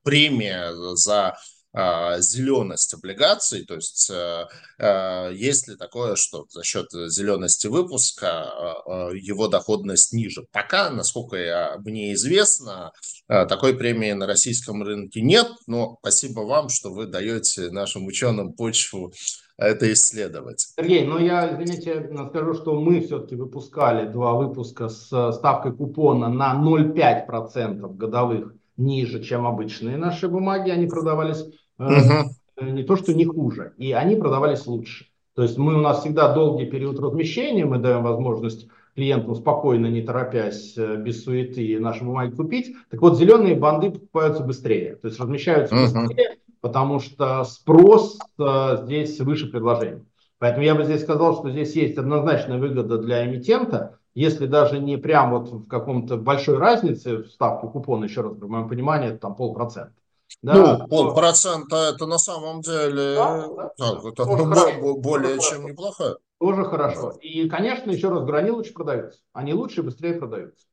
премия за зеленость облигаций, то есть э, э, есть ли такое, что за счет зелености выпуска а, его доходность ниже. Пока, насколько я, мне известно, такой премии на российском рынке нет, но спасибо вам, что вы даете нашим ученым почву это исследовать. Сергей, но я, извините, скажу, что мы все-таки выпускали два выпуска с ставкой купона на 0,5% годовых ниже, чем обычные наши бумаги. Они продавались угу. не то, что не хуже, и они продавались лучше. То есть мы у нас всегда долгий период размещения, мы даем возможность клиентам спокойно, не торопясь, э, без суеты наши бумаги купить. Так вот, зеленые банды покупаются быстрее, то есть размещаются uh быстрее, потому что спрос э, здесь выше предложения. Поэтому я бы здесь сказал, что здесь есть однозначная выгода для эмитента, если даже не прям вот в каком-то большой разнице в ставку купона, еще раз, в моем понимании, это там полпроцента. Да, ну, полпроцента это на самом деле да, да, так, это хорошо, более тоже чем неплохо. Тоже хорошо. И, конечно, еще раз говорю, они лучше продаются. Они лучше и быстрее продаются.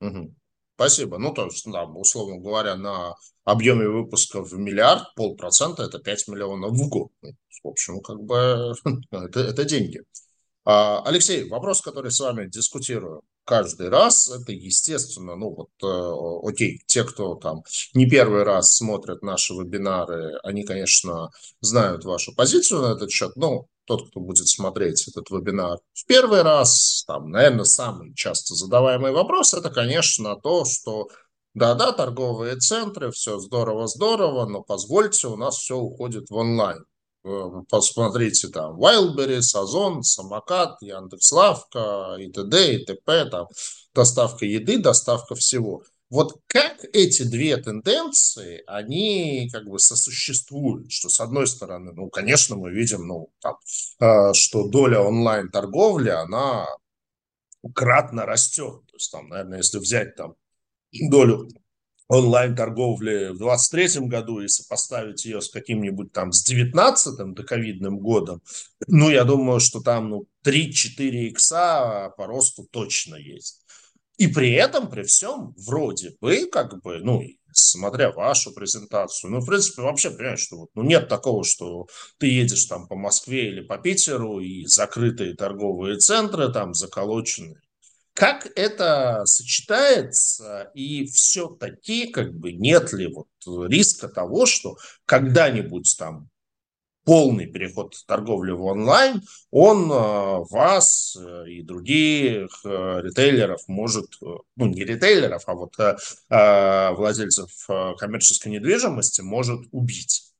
Угу. Спасибо. Ну, то есть, да, условно говоря, на объеме выпуска в миллиард, полпроцента это 5 миллионов в год. Ну, в общем, как бы это, это деньги. А, Алексей, вопрос, который с вами дискутирую каждый раз, это естественно, ну вот, э, окей, те, кто там не первый раз смотрят наши вебинары, они, конечно, знают вашу позицию на этот счет, но тот, кто будет смотреть этот вебинар в первый раз, там, наверное, самый часто задаваемый вопрос, это, конечно, то, что да-да, торговые центры, все здорово-здорово, но позвольте, у нас все уходит в онлайн. Э, посмотрите там Wildberries, Озон, Самокат, Яндекс.Лавка и т.д. и т.п. Там доставка еды, доставка всего. Вот как эти две тенденции, они как бы сосуществуют, что с одной стороны, ну, конечно, мы видим, ну, там, э, что доля онлайн-торговли, она кратно растет. То есть там, наверное, если взять там долю онлайн-торговли в 2023 году и сопоставить ее с каким-нибудь там с 19-м доковидным годом, ну, я думаю, что там ну, 3-4 икса по росту точно есть. И при этом, при всем, вроде бы, как бы, ну, смотря вашу презентацию, ну, в принципе, вообще, понимаешь, что вот, ну, нет такого, что ты едешь там по Москве или по Питеру, и закрытые торговые центры там заколочены как это сочетается и все-таки как бы нет ли вот риска того, что когда-нибудь там полный переход торговли в онлайн, он э, вас э, и других э, ритейлеров может, ну не ритейлеров, а вот владельцев коммерческой недвижимости может убить.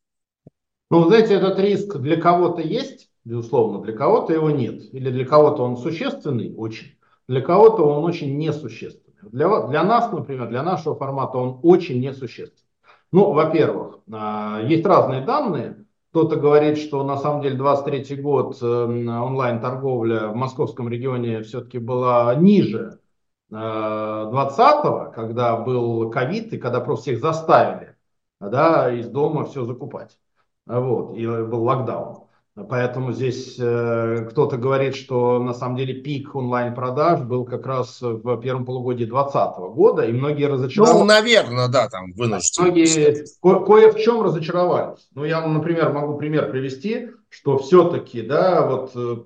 Ну, знаете, этот риск для кого-то есть, безусловно, для кого-то его нет. Или для кого-то он существенный очень, для кого-то он очень несущественный. Для, для нас, например, для нашего формата он очень несущественный. Ну, во-первых, а, есть разные данные. Кто-то говорит, что на самом деле 23 год эм, онлайн-торговля в московском регионе все-таки была ниже 20-го, э, когда был ковид и когда просто всех заставили да, из дома все закупать. Вот, и был локдаун. Поэтому здесь э, кто-то говорит, что на самом деле пик онлайн-продаж был как раз в первом полугодии 2020 года, и многие разочаровались. Ну, наверное, да, там вынуждены. Многие ко- кое в чем разочаровались. Ну, я, например, могу пример привести, что все-таки, да, вот э,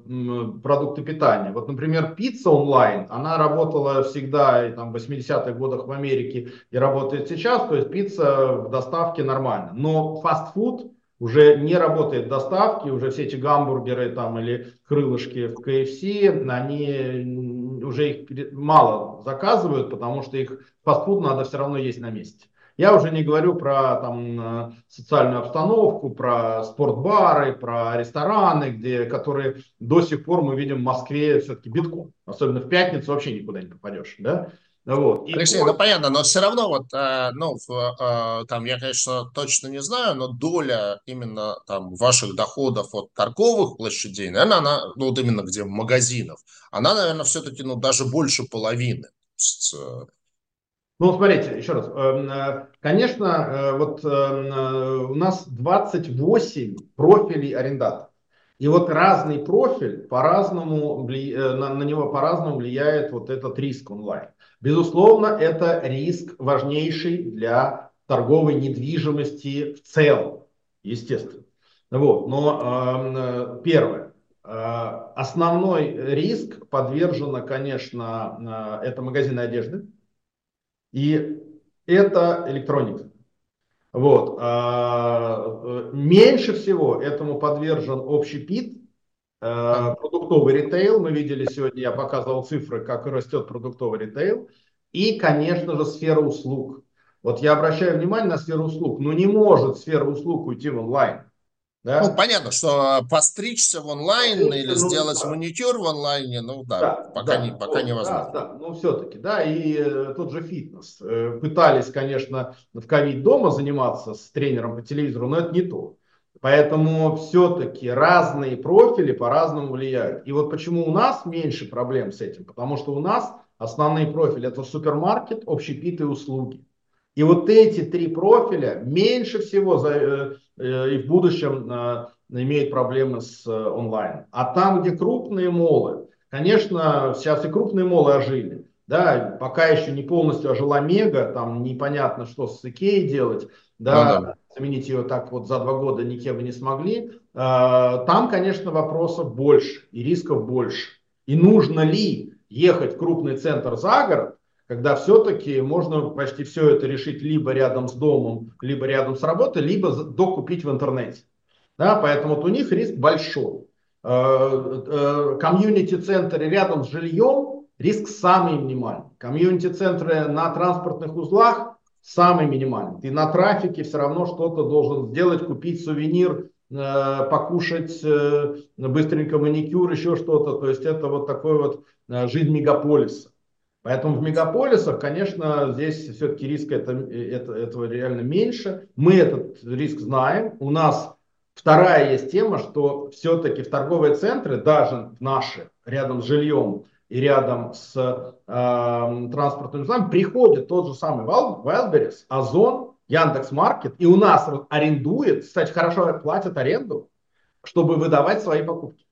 продукты питания. Вот, например, пицца онлайн, она работала всегда и, там, в 80-х годах в Америке и работает сейчас, то есть пицца в доставке нормально. Но фастфуд уже не работает доставки, уже все эти гамбургеры там или крылышки в KFC, они уже их мало заказывают, потому что их фастфуд надо все равно есть на месте. Я уже не говорю про там, э, социальную обстановку, про спортбары, про рестораны, где, которые до сих пор мы видим в Москве все-таки битком. Особенно в пятницу вообще никуда не попадешь. Да? Вот. И Алексей, ну понятно, но все равно вот, э, ну, э, там, я, конечно, точно не знаю, но доля именно там ваших доходов от торговых площадей, наверное, она, ну, вот именно где магазинов, она, наверное, все-таки, ну, даже больше половины. Есть, э... Ну, смотрите, еще раз. Эм, э, конечно, э, вот у нас 28 профилей арендаторов. И вот разный профиль по-разному, на, на него по-разному влияет вот этот риск онлайн. Безусловно, это риск важнейший для торговой недвижимости в целом, естественно. Вот. Но э, первое. Э, основной риск подвержена, конечно, э, это магазины одежды и это электроника. Вот. Э, меньше всего этому подвержен общий ПИТ, Э, продуктовый ритейл, мы видели сегодня, я показывал цифры, как растет продуктовый ритейл. И, конечно же, сфера услуг. Вот я обращаю внимание на сферу услуг. Но не может сфера услуг уйти в онлайн. Да? Ну, понятно, что постричься в онлайн постричься, или ну, сделать да. маникюр в онлайне, ну да, да пока, да, не, пока вот, невозможно. Да, да, но все-таки, да, и э, тот же фитнес. Э, пытались, конечно, в ковид дома заниматься с тренером по телевизору, но это не то. Поэтому все-таки разные профили по-разному влияют. И вот почему у нас меньше проблем с этим? Потому что у нас основные профили это супермаркет, общепит и услуги. И вот эти три профиля меньше всего за, э, и в будущем э, имеют проблемы с э, онлайн. А там, где крупные молы, конечно, сейчас и крупные молы ожили. Да, пока еще не полностью ожила Мега, там непонятно, что с Икеей делать. Да, ну, да заменить ее так вот за два года никем вы не смогли, там, конечно, вопросов больше и рисков больше. И нужно ли ехать в крупный центр за город, когда все-таки можно почти все это решить либо рядом с домом, либо рядом с работой, либо докупить в интернете. Да, поэтому вот у них риск большой. А, э, комьюнити-центры рядом с жильем риск самый минимальный. Комьюнити-центры на транспортных узлах самый минимальный. Ты на трафике все равно что-то должен сделать, купить сувенир, э, покушать э, быстренько маникюр, еще что-то. То есть это вот такой вот э, жизнь мегаполиса. Поэтому в мегаполисах, конечно, здесь все-таки риск это, это, этого реально меньше. Мы этот риск знаем. У нас вторая есть тема, что все-таки в торговые центры, даже наши, рядом с жильем, и рядом с э, транспортным узлом приходит тот же самый Wildberries, Озон, Яндекс.Маркет, и у нас арендует, кстати, хорошо платят аренду, чтобы выдавать свои покупки.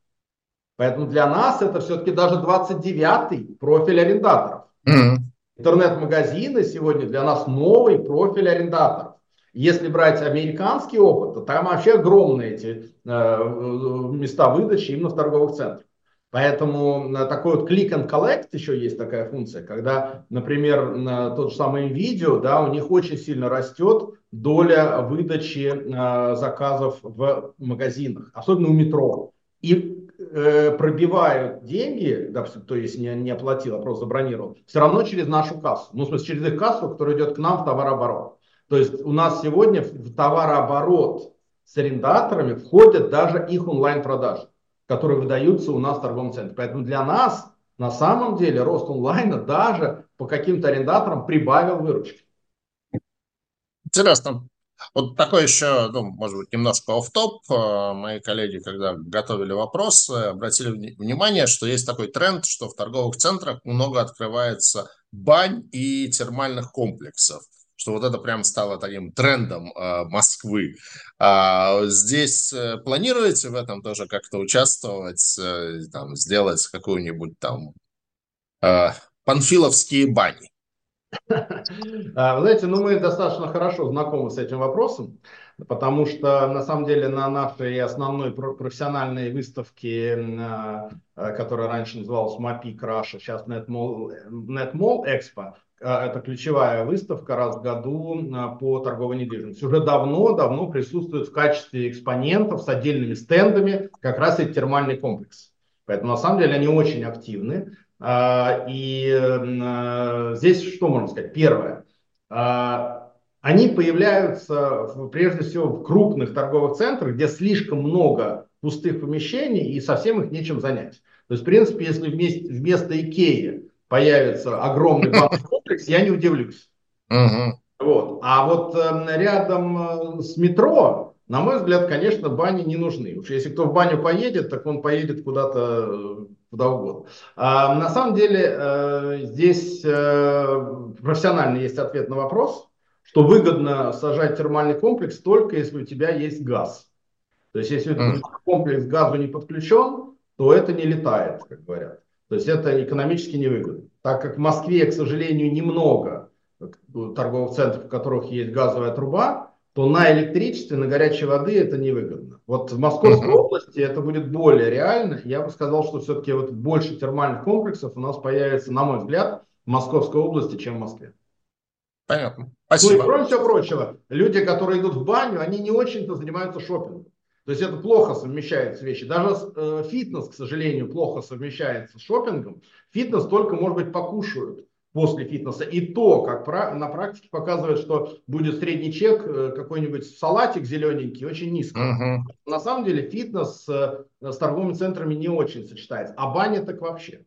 Поэтому для нас это все-таки даже 29-й профиль арендаторов. Mm-hmm. Интернет-магазины сегодня для нас новый профиль арендаторов. Если брать американский опыт, то там вообще огромные эти э, э места выдачи именно в торговых центрах. Поэтому такой вот click and collect еще есть такая функция, когда, например, на тот же самый видео, да, у них очень сильно растет доля выдачи э, заказов в магазинах, особенно у метро. И э, пробивают деньги, да, то есть не, не оплатил, а просто забронировал, все равно через нашу кассу. Ну, в смысле, через их кассу, которая идет к нам в товарооборот. То есть у нас сегодня в товарооборот с арендаторами входят даже их онлайн-продажи которые выдаются у нас в торговом центре. Поэтому для нас на самом деле рост онлайна даже по каким-то арендаторам прибавил выручки. Интересно. Вот такой еще, ну, может быть, немножко оф топ э, Мои коллеги, когда готовили вопросы, обратили внимание, что есть такой тренд, что в торговых центрах много открывается бань и термальных комплексов что вот это прям стало таким трендом э, Москвы. А здесь э, планируете в этом тоже как-то участвовать, э, там, сделать какую-нибудь там э, панфиловские бани? А, вы знаете, ну мы достаточно хорошо знакомы с этим вопросом, потому что на самом деле на нашей основной профессиональной выставке, э, которая раньше называлась МАПИ Краша, сейчас NetMall, Expo, а, это ключевая выставка раз в году а, по торговой недвижимости. Уже давно-давно присутствует в качестве экспонентов с отдельными стендами как раз эти термальный комплекс. Поэтому на самом деле они очень активны. А, и э, здесь что можно сказать? Первое. А, они появляются прежде всего в крупных торговых центрах, где слишком много пустых помещений и совсем их нечем занять. То есть, в принципе, если вместе, вместо Икеи появится огромный банковский комплекс, я не удивлюсь. Угу. Вот. А вот э, рядом с метро, на мой взгляд, конечно, бани не нужны. Уж если кто в баню поедет, так он поедет куда-то э, куда угодно. А, на самом деле э, здесь э, профессионально есть ответ на вопрос, что выгодно сажать термальный комплекс только если у тебя есть газ. То есть если mm. комплекс к газу не подключен, то это не летает, как говорят. То есть это экономически невыгодно. Так как в Москве, к сожалению, немного торговых центров, в которых есть газовая труба, то на электричестве, на горячей воды это невыгодно. Вот в Московской области это будет более реально. Я бы сказал, что все-таки вот больше термальных комплексов у нас появится, на мой взгляд, в Московской области, чем в Москве. Понятно. Спасибо. Ну и кроме всего прочего, люди, которые идут в баню, они не очень-то занимаются шопингом. То есть это плохо совмещается вещи. Даже э, фитнес, к сожалению, плохо совмещается с шопингом. Фитнес только, может быть, покушают после фитнеса. И то, как на практике показывает, что будет средний чек, э, какой-нибудь салатик зелененький, очень низко. Uh-huh. На самом деле фитнес с, с торговыми центрами не очень сочетается. А баня так вообще.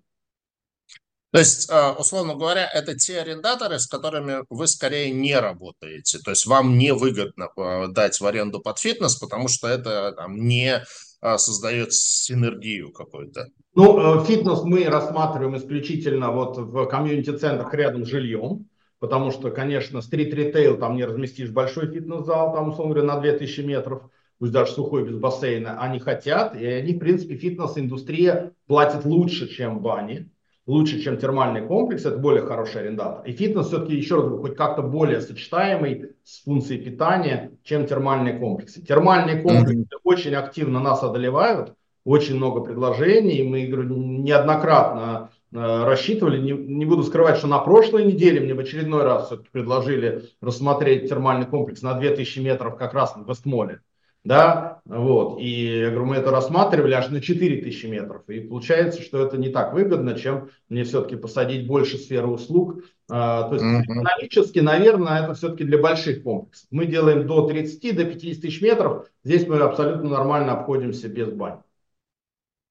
То есть, э, условно говоря, это те арендаторы, с которыми вы скорее не работаете. То есть вам не выгодно э, дать в аренду под фитнес, потому что это там, не э, создает синергию какую-то. Ну, фитнес мы рассматриваем исключительно вот в комьюнити-центрах рядом с жильем, потому что, конечно, стрит-ритейл, там не разместишь большой фитнес-зал, там, условно говоря, на 2000 метров, пусть даже сухой, без бассейна, они хотят, и они, в принципе, фитнес-индустрия платит лучше, чем бани лучше, чем термальный комплекс, это более хороший арендатор. И фитнес все-таки, еще раз говорю, хоть как-то более сочетаемый с функцией питания, чем термальные комплексы. Термальные комплексы mm-hmm. очень активно нас одолевают, очень много предложений, и мы говорю, неоднократно э, рассчитывали, не, не буду скрывать, что на прошлой неделе мне в очередной раз все-таки предложили рассмотреть термальный комплекс на 2000 метров как раз в Вестмоле да, вот, и я говорю, мы это рассматривали аж на 4000 метров, и получается, что это не так выгодно, чем мне все-таки посадить больше сферы услуг, а, то есть mm-hmm. экономически, наверное, это все-таки для больших комплексов. Мы делаем до 30, до 50 тысяч метров, здесь мы абсолютно нормально обходимся без бань.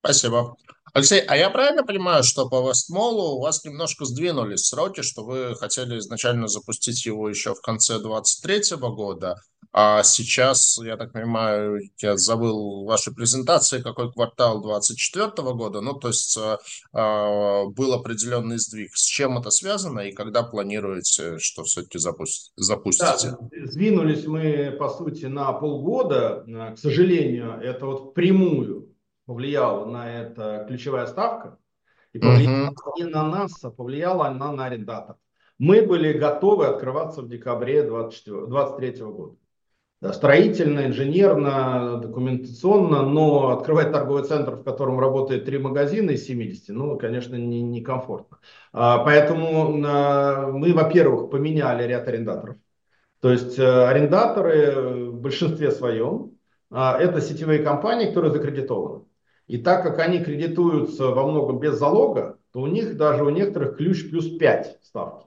Спасибо. Алексей, а я правильно понимаю, что по Вестмолу у вас немножко сдвинулись сроки, что вы хотели изначально запустить его еще в конце 2023 года, а сейчас, я так понимаю, я забыл вашей презентации, какой квартал 2024 года, ну, то есть э, был определенный сдвиг. С чем это связано и когда планируете, что все-таки запустите? Да, сдвинулись мы, по сути, на полгода. К сожалению, это вот прямую повлияла на это ключевая ставка. И повлияла uh-huh. не на нас, а повлияла она на арендатор. Мы были готовы открываться в декабре 2023 года. Да, строительно, инженерно, документационно, но открывать торговый центр, в котором работает три магазина из 70, ну, конечно, некомфортно. Не, а, поэтому а, мы, во-первых, поменяли ряд арендаторов. То есть а, арендаторы в большинстве своем а, это сетевые компании, которые закредитованы. И так как они кредитуются во многом без залога, то у них даже у некоторых ключ плюс 5 ставки.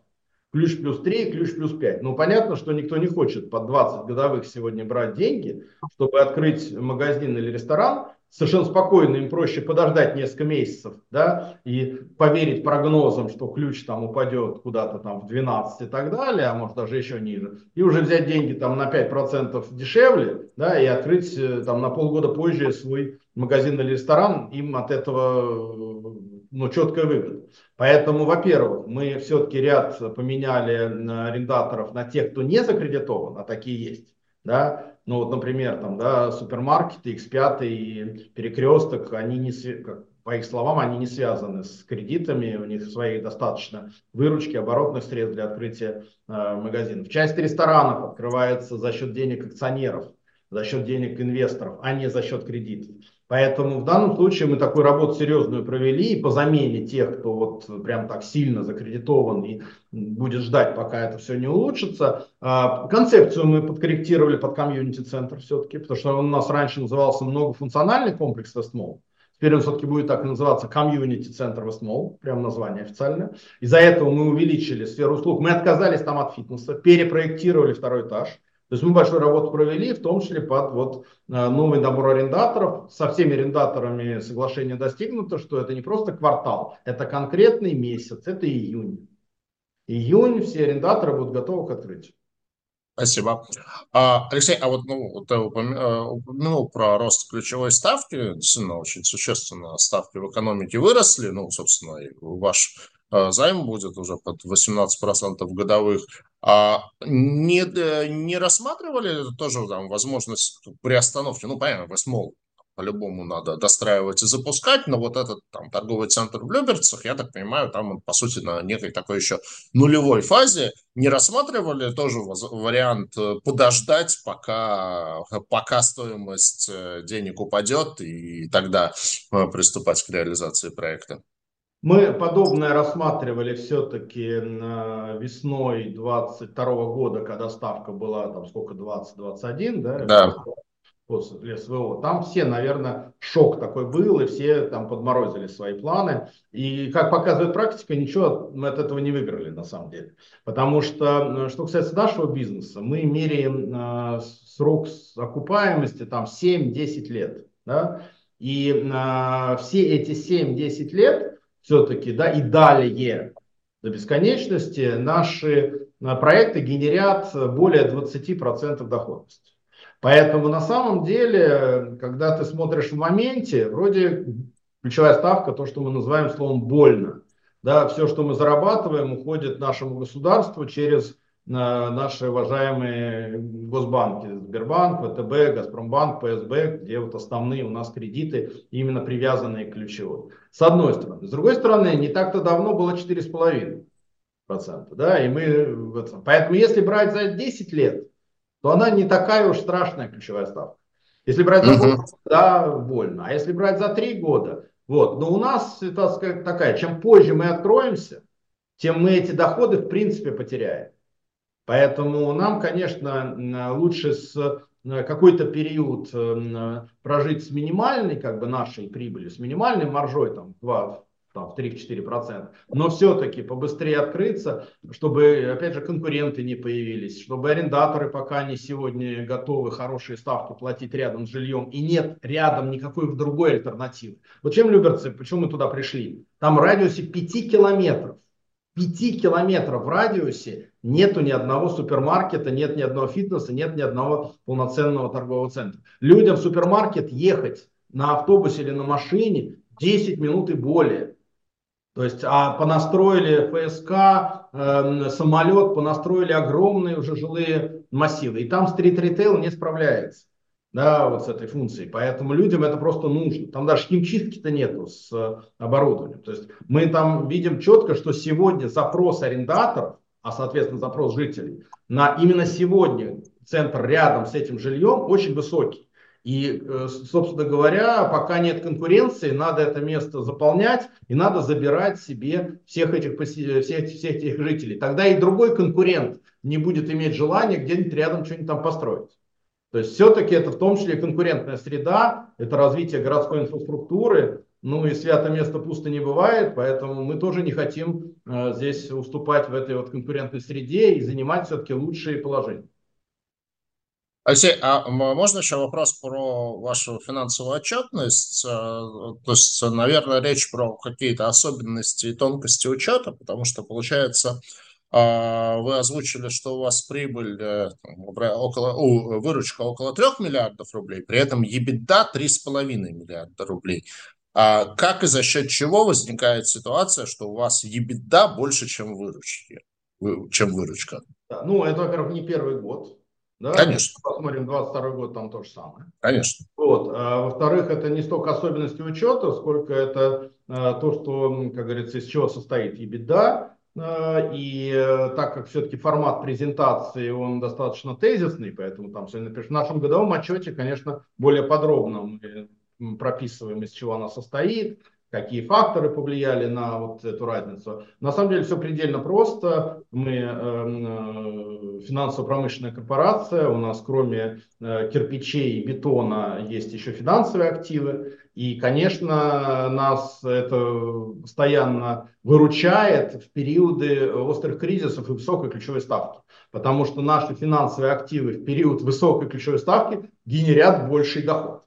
Ключ плюс 3, ключ плюс 5. Ну, понятно, что никто не хочет под 20 годовых сегодня брать деньги, чтобы открыть магазин или ресторан. Совершенно спокойно им проще подождать несколько месяцев, да, и поверить прогнозам, что ключ там упадет куда-то там в 12 и так далее, а может даже еще ниже, и уже взять деньги там на 5% дешевле, да, и открыть э, там на полгода позже свой магазин или ресторан, им от этого ну, четкая выгода. Поэтому, во-первых, мы все-таки ряд поменяли арендаторов на тех, кто не закредитован, а такие есть. Да? Ну вот, например, там, да, супермаркеты, X5 и Перекресток, они не, как, по их словам, они не связаны с кредитами, у них свои достаточно выручки, оборотных средств для открытия э, магазинов. Часть ресторанов открывается за счет денег акционеров, за счет денег инвесторов, а не за счет кредитов. Поэтому в данном случае мы такую работу серьезную провели и по замене тех, кто вот прям так сильно закредитован и будет ждать, пока это все не улучшится. А, концепцию мы подкорректировали под комьюнити-центр все-таки, потому что он у нас раньше назывался многофункциональный комплекс Вестмол. Теперь он все-таки будет так называться Center Westmall, прям название официальное. Из-за этого мы увеличили сферу услуг. Мы отказались там от фитнеса, перепроектировали второй этаж. То есть мы большую работу провели, в том числе под вот э, новый набор арендаторов. Со всеми арендаторами соглашение достигнуто, что это не просто квартал, это конкретный месяц, это июнь. Июнь все арендаторы будут готовы к открытию. Спасибо. А, Алексей, а вот ну, ты э, упомянул про рост ключевой ставки. Действительно, очень существенно ставки в экономике выросли. Ну, собственно, ваш э, займ будет уже под 18% годовых. А не, э, не рассматривали тоже там, возможность приостановки? Ну, понятно, вы смол по-любому надо достраивать и запускать, но вот этот там торговый центр в Люберцах, я так понимаю, там он, по сути, на некой такой еще нулевой фазе. Не рассматривали тоже вариант э, подождать, пока, пока стоимость э, денег упадет, и тогда э, приступать к реализации проекта? Мы подобное рассматривали все-таки весной 22 года, когда ставка была там сколько, 20-21, да? Да после СВО. Там все, наверное, шок такой был, и все там подморозили свои планы. И, как показывает практика, ничего мы от этого не выиграли на самом деле. Потому что, что касается нашего бизнеса, мы меряем э, срок окупаемости там 7-10 лет. Да? И э, все эти 7-10 лет все-таки, да, и далее до бесконечности наши а, проекты генерят более 20% доходности. Поэтому на самом деле, когда ты смотришь в моменте, вроде ключевая ставка, то, что мы называем словом больно. Да, все, что мы зарабатываем, уходит нашему государству через э, наши уважаемые госбанки, Сбербанк, ВТБ, Газпромбанк, ПСБ, где вот основные у нас кредиты именно привязанные к ключевой. С одной стороны. С другой стороны, не так-то давно было 4,5%. Да, и мы, поэтому если брать за 10 лет, то она не такая уж страшная ключевая ставка. Если брать за год, да, больно. А если брать за три года, вот. Но у нас ситуация такая, чем позже мы откроемся, тем мы эти доходы в принципе потеряем. Поэтому нам, конечно, лучше с э, какой-то период э, прожить с минимальной как бы нашей прибылью, с минимальной маржой, там, 2, там, в 3-4%, но все-таки побыстрее открыться, чтобы, опять же, конкуренты не появились, чтобы арендаторы пока не сегодня готовы хорошие ставки платить рядом с жильем, и нет рядом никакой другой альтернативы. Вот чем Люберцы, почему мы туда пришли? Там в радиусе 5 километров, 5 километров в радиусе нету ни одного супермаркета, нет ни одного фитнеса, нет ни одного полноценного торгового центра. Людям в супермаркет ехать на автобусе или на машине 10 минут и более. То есть а понастроили ФСК, э, самолет, понастроили огромные уже жилые массивы. И там стрит-ритейл не справляется да, вот с этой функцией. Поэтому людям это просто нужно. Там даже химчистки-то нету с э, оборудованием. То есть мы там видим четко, что сегодня запрос арендаторов, а соответственно запрос жителей, на именно сегодня центр рядом с этим жильем очень высокий. И, э, собственно говоря, пока нет конкуренции, надо это место заполнять и надо забирать себе всех этих, всех, всех этих жителей. Тогда и другой конкурент не будет иметь желания где-нибудь рядом что-нибудь там построить. То есть все-таки это в том числе конкурентная среда, это развитие городской инфраструктуры, ну и свято место пусто не бывает, поэтому мы тоже не хотим э, здесь уступать в этой вот конкурентной среде и занимать все-таки лучшие положения. Алексей, а можно еще вопрос про вашу финансовую отчетность? Э, то есть, наверное, речь про какие-то особенности и тонкости учета, потому что, получается, вы озвучили, что у вас прибыль э, около, о, выручка около 3 миллиардов рублей, при этом EBITDA 3,5 миллиарда рублей. А как и за счет чего возникает ситуация, что у вас EBITDA больше, чем выручки, чем выручка? Ну, это, во-первых, не первый год. Да? Конечно. Посмотрим 22 год, там то же самое. Конечно. Вот. А, во-вторых, это не столько особенности учета, сколько это а, то, что, как говорится, из чего состоит и беда. А, и э, так как все-таки формат презентации, он достаточно тезисный, поэтому там напишем. В нашем годовом отчете, конечно, более подробно мы прописываем, из чего она состоит, какие факторы повлияли на вот эту разницу. На самом деле все предельно просто. Мы э, финансово-промышленная корпорация, у нас кроме э, кирпичей и бетона есть еще финансовые активы. И, конечно, нас это постоянно выручает в периоды острых кризисов и высокой ключевой ставки. Потому что наши финансовые активы в период высокой ключевой ставки генерят больший доход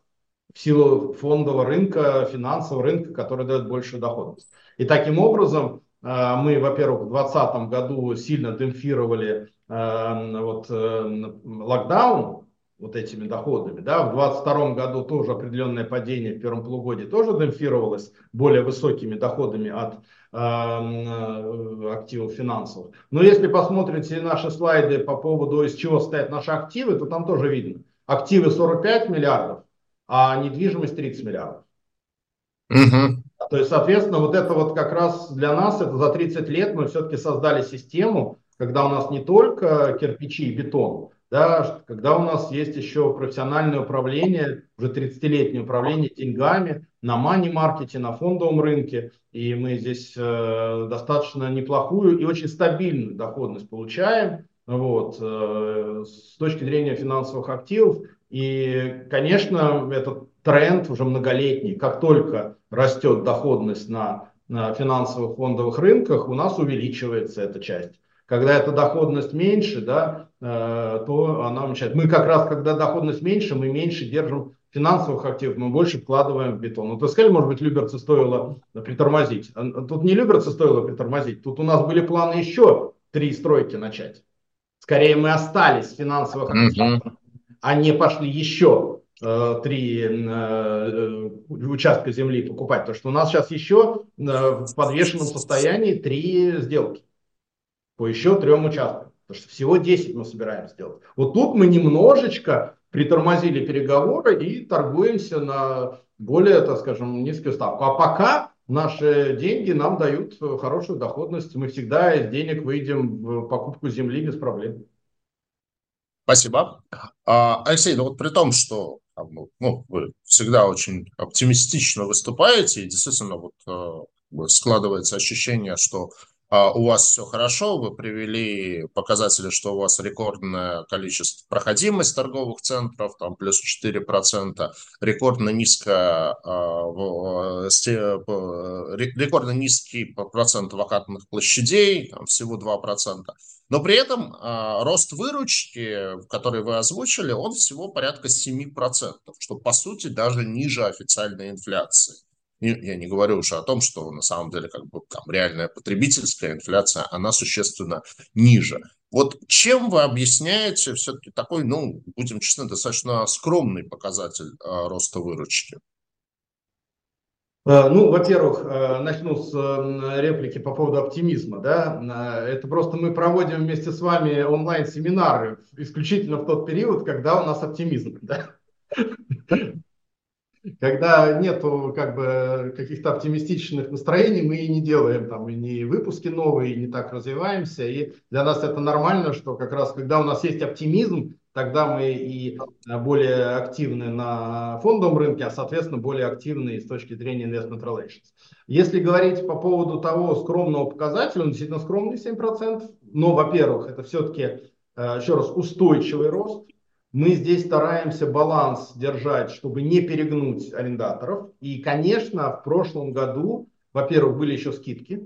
в силу фондового рынка, финансового рынка, который дает большую доходность. И таким образом э, мы, во-первых, в 2020 году сильно демпфировали э, вот, э, локдаун вот этими доходами. Да? В 2022 году тоже определенное падение в первом полугодии тоже демпфировалось более высокими доходами от активов финансовых. Но если посмотрите наши слайды по поводу, из чего стоят наши активы, то там тоже видно. Активы 45 миллиардов, а недвижимость 30 миллиардов. Угу. То есть, соответственно, вот это вот как раз для нас, это за 30 лет мы все-таки создали систему, когда у нас не только кирпичи и бетон, да, когда у нас есть еще профессиональное управление, уже 30-летнее управление деньгами на мани-маркете, на фондовом рынке, и мы здесь э, достаточно неплохую и очень стабильную доходность получаем, вот, э, с точки зрения финансовых активов, и, конечно, этот тренд уже многолетний. Как только растет доходность на, на финансовых фондовых рынках, у нас увеличивается эта часть. Когда эта доходность меньше, да, э, то она уменьшает. Мы как раз, когда доходность меньше, мы меньше держим финансовых активов, мы больше вкладываем в бетон. Вот вы сказали, может быть, Люберцы стоило притормозить. Тут не Люберцы стоило притормозить, тут у нас были планы еще три стройки начать. Скорее мы остались в финансовых активах, mm-hmm они пошли еще э, три э, э, участка земли покупать. Потому что у нас сейчас еще в подвешенном состоянии три сделки по еще трем участкам. Потому что всего 10 мы собираем сделать. Вот тут мы немножечко притормозили переговоры и торгуемся на более, так скажем, низкую ставку. А пока наши деньги нам дают хорошую доходность. Мы всегда из денег выйдем в покупку земли без проблем. Спасибо. А, Алексей, ну вот при том, что ну, вы всегда очень оптимистично выступаете, и действительно вот э, складывается ощущение, что а, у вас все хорошо, вы привели показатели, что у вас рекордное количество проходимость торговых центров, там плюс 4%, рекордно низкая, а, рекордно низкий процент вакантных площадей, там всего 2%. Но при этом а, рост выручки, который вы озвучили, он всего порядка 7%, что по сути даже ниже официальной инфляции. Я не говорю уже о том, что на самом деле как бы там реальная потребительская инфляция, она существенно ниже. Вот чем вы объясняете все-таки такой, ну, будем честны, достаточно скромный показатель э, роста выручки? Э, ну, во-первых, э, начну с реплики по поводу оптимизма. Да? Это просто мы проводим вместе с вами онлайн-семинары исключительно в тот период, когда у нас оптимизм. Да? когда нету как бы каких-то оптимистичных настроений, мы и не делаем там и не выпуски новые, и не так развиваемся. И для нас это нормально, что как раз когда у нас есть оптимизм, тогда мы и более активны на фондовом рынке, а соответственно более активны с точки зрения investment relations. Если говорить по поводу того скромного показателя, он действительно скромный 7%, но, во-первых, это все-таки, э, еще раз, устойчивый рост, мы здесь стараемся баланс держать, чтобы не перегнуть арендаторов. И, конечно, в прошлом году, во-первых, были еще скидки,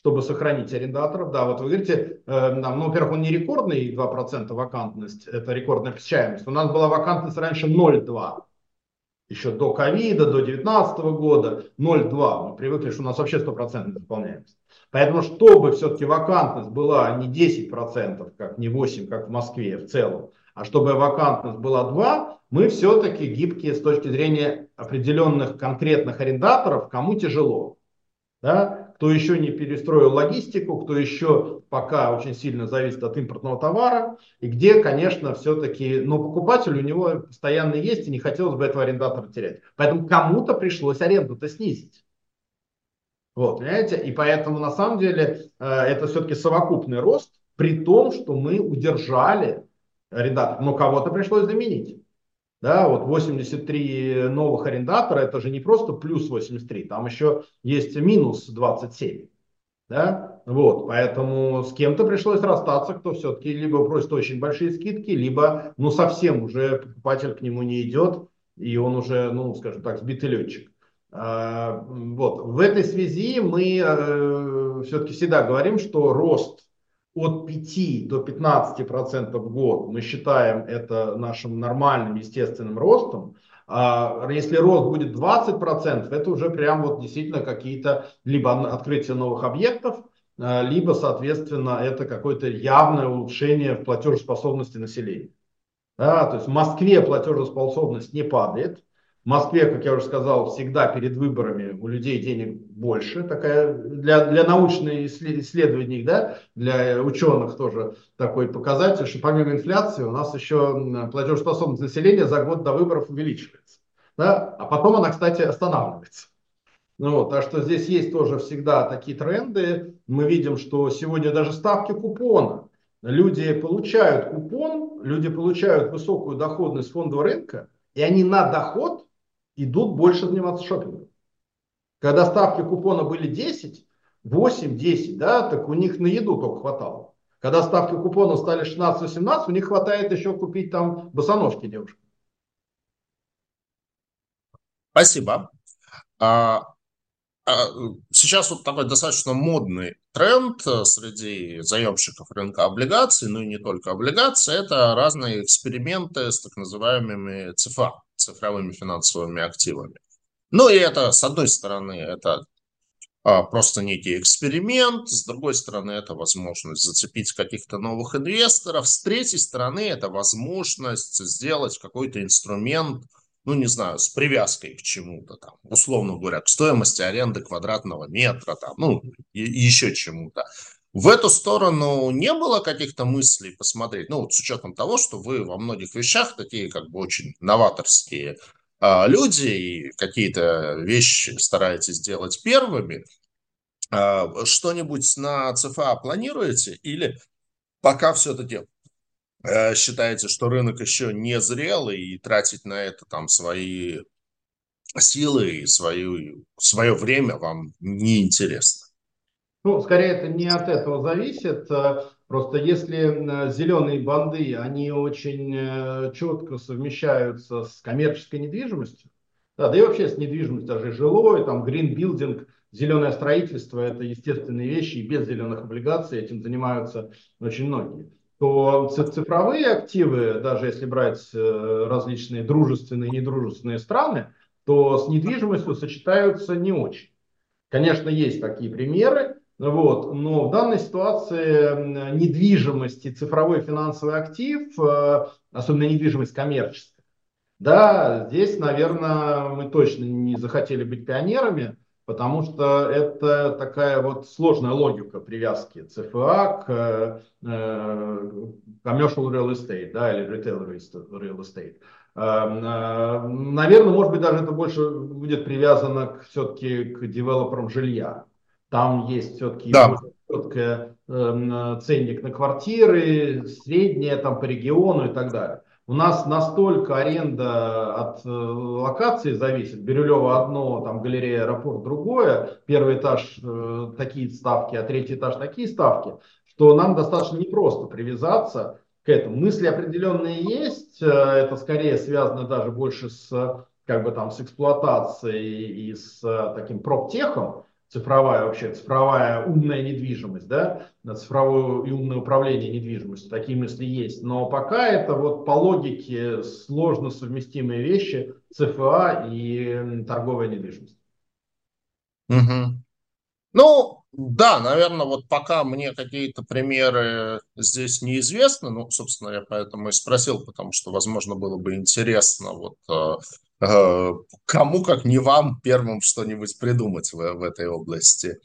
чтобы сохранить арендаторов. Да, вот вы говорите, э, ну, во-первых, он не рекордный 2% вакантность, это рекордная посещаемость. У нас была вакантность раньше 0,2. Еще до ковида, до 2019 года 0,2. Мы привыкли, что у нас вообще 100% заполняемость. Поэтому, чтобы все-таки вакантность была не 10%, как не 8%, как в Москве в целом, а чтобы вакантность была 2, мы все-таки гибкие с точки зрения определенных конкретных арендаторов, кому тяжело. Да? Кто еще не перестроил логистику, кто еще пока очень сильно зависит от импортного товара, и где, конечно, все-таки, но покупатель у него постоянно есть, и не хотелось бы этого арендатора терять. Поэтому кому-то пришлось аренду-то снизить. Вот, понимаете? И поэтому на самом деле э, это все-таки совокупный рост, при том, что мы удержали редактор, но кого-то пришлось заменить. Да, вот 83 новых арендатора, это же не просто плюс 83, там еще есть минус 27. Да? Вот, поэтому с кем-то пришлось расстаться, кто все-таки либо просит очень большие скидки, либо ну совсем уже покупатель к нему не идет, и он уже, ну, скажем так, сбитый летчик. А, вот. В этой связи мы э, все-таки всегда говорим, что рост от 5 до 15 процентов в год мы считаем это нашим нормальным естественным ростом. А если рост будет 20 процентов, это уже прям вот действительно какие-то либо открытие новых объектов, а, либо, соответственно, это какое-то явное улучшение в платежеспособности населения. Да, то есть в Москве платежеспособность не падает. В Москве, как я уже сказал, всегда перед выборами у людей денег больше. Такая для, для научных исследований, да, для ученых тоже такой показатель, что помимо инфляции у нас еще платежеспособность населения за год до выборов увеличивается. Да? А потом она, кстати, останавливается. Ну, вот, так что здесь есть тоже всегда такие тренды. Мы видим, что сегодня даже ставки купона люди получают купон, люди получают высокую доходность фондового рынка, и они на доход идут больше заниматься шопингом. Когда ставки купона были 10, 8, 10, да, так у них на еду только хватало. Когда ставки купона стали 16-18, у них хватает еще купить там босоножки девушкам. Спасибо. А, а, сейчас вот такой достаточно модный тренд э, среди заемщиков рынка облигаций, ну и не только облигаций, это разные эксперименты с так называемыми ЦФА, цифровыми финансовыми активами. Ну и это, с одной стороны, это а, просто некий эксперимент, с другой стороны, это возможность зацепить каких-то новых инвесторов, с третьей стороны, это возможность сделать какой-то инструмент – ну, не знаю, с привязкой к чему-то там, условно говоря, к стоимости аренды квадратного метра, там, ну, и, и еще чему-то. В эту сторону не было каких-то мыслей посмотреть, ну, вот с учетом того, что вы во многих вещах такие как бы очень новаторские а, люди и какие-то вещи стараетесь делать первыми, а, что-нибудь на ЦФА планируете или пока все-таки Э, считаете, что рынок еще не зрел и тратить на это там свои силы и свою, свое время вам неинтересно? Ну, скорее, это не от этого зависит. Э, просто если зеленые банды, они очень э, четко совмещаются с коммерческой недвижимостью, да, да и вообще с недвижимостью, даже жилой, там, building, зеленое строительство, это естественные вещи, и без зеленых облигаций этим занимаются очень многие то цифровые активы, даже если брать э, различные дружественные и недружественные страны, то с недвижимостью сочетаются не очень. Конечно, есть такие примеры, вот, но в данной ситуации недвижимость и цифровой финансовый актив, э, особенно недвижимость коммерческая, да, здесь, наверное, мы точно не захотели быть пионерами, потому что это такая вот сложная логика привязки ЦФА к э, commercial real estate, да, или retail real estate. Эм, э, наверное, может быть, даже это больше будет привязано к, все-таки к девелоперам жилья. Там есть все-таки да. четкая э, ценник на квартиры, средняя там по региону и так далее. У нас настолько аренда от э, локации зависит. Бирюлево одно, там галерея, аэропорт другое. Первый этаж э, такие ставки, а третий этаж такие ставки, что нам достаточно непросто привязаться к этому. Мысли определенные есть. Э, это скорее связано даже больше с как бы там с эксплуатацией и с э, таким проптехом цифровая вообще, цифровая умная недвижимость, да, цифровое и умное управление недвижимостью, такие мысли есть. Но пока это вот по логике сложно совместимые вещи ЦФА и торговая недвижимость. Угу. Ну, да, наверное, вот пока мне какие-то примеры здесь неизвестны, ну, собственно, я поэтому и спросил, потому что, возможно, было бы интересно вот э, Э, кому, как не вам, первым что-нибудь придумать в, в этой области.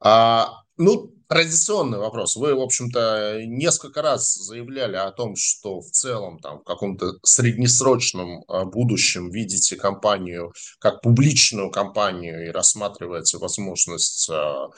А, ну, традиционный вопрос. Вы, в общем-то, несколько раз заявляли о том, что в целом там, в каком-то среднесрочном а, будущем видите компанию как публичную компанию и рассматриваете возможность а,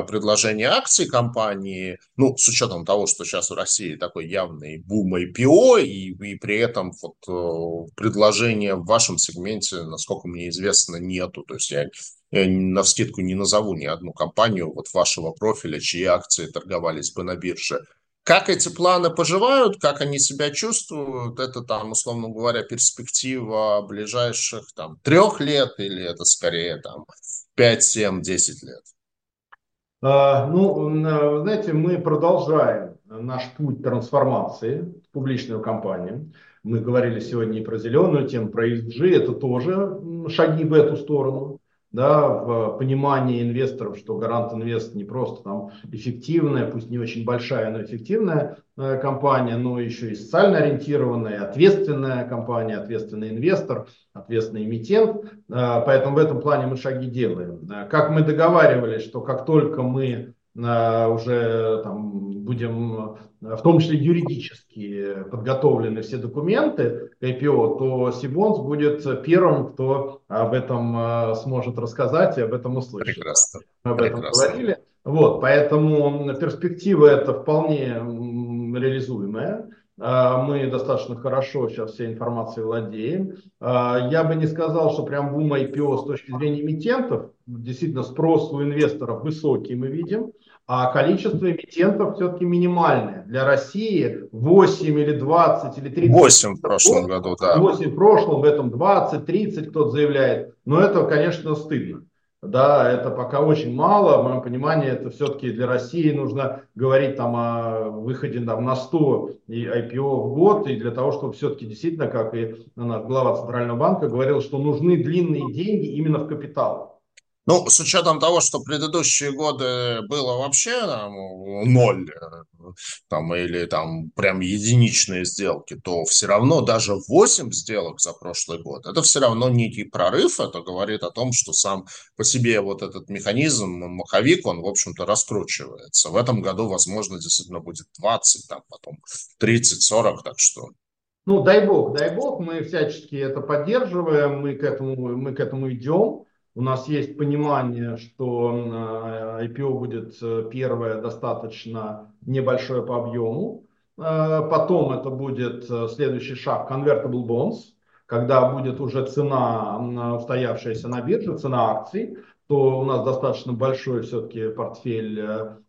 предложение акций компании, ну, с учетом того, что сейчас в России такой явный бум IPO, и, и при этом вот э, предложения в вашем сегменте, насколько мне известно, нету. То есть я, я на вскидку не назову ни одну компанию вот вашего профиля, чьи акции торговались бы на бирже. Как эти планы поживают, как они себя чувствуют, это там, условно говоря, перспектива ближайших там трех лет или это скорее там 5, 7, 10 лет? А, ну, знаете, мы продолжаем наш путь трансформации в публичную компанию. Мы говорили сегодня и про зеленую тему, про ESG, это тоже шаги в эту сторону да, в понимании инвесторов, что Гарант Инвест не просто там эффективная, пусть не очень большая, но эффективная э, компания, но еще и социально ориентированная, ответственная компания, ответственный инвестор, ответственный эмитент. Э, поэтому в этом плане мы шаги делаем. Как мы договаривались, что как только мы э, уже там, будем в том числе юридически подготовлены все документы к IPO, то Сибонс будет первым, кто об этом э, сможет рассказать и об этом услышит. Прекрасно. Мы об этом Прекрасно. говорили. Вот, поэтому перспектива это вполне реализуемая. Э, мы достаточно хорошо сейчас всей информацией владеем. Э, я бы не сказал, что прям бум IPO с точки зрения эмитентов. Действительно, спрос у инвесторов высокий мы видим а количество эмитентов все-таки минимальное. Для России 8 или 20 или 30. 8 в прошлом году, да. 8 в прошлом, в этом 20, 30 кто-то заявляет. Но это, конечно, стыдно. Да, это пока очень мало, в моем понимании, это все-таки для России нужно говорить там о выходе там, на 100 и IPO в год, и для того, чтобы все-таки действительно, как и глава Центрального банка говорил, что нужны длинные деньги именно в капитал. Ну, с учетом того, что предыдущие годы было вообще там, ноль, э, там, или там прям единичные сделки, то все равно даже 8 сделок за прошлый год, это все равно некий прорыв, это говорит о том, что сам по себе вот этот механизм, маховик, он, в общем-то, раскручивается. В этом году, возможно, действительно будет 20, там, потом 30-40, так что ну, дай бог, дай бог, мы всячески это поддерживаем, мы к этому, мы к этому идем. У нас есть понимание, что э, IPO будет э, первое достаточно небольшое по объему. Э, потом это будет следующий шаг convertible bonds, когда будет уже цена, устоявшаяся на бирже, цена акций, то у нас достаточно большой все-таки портфель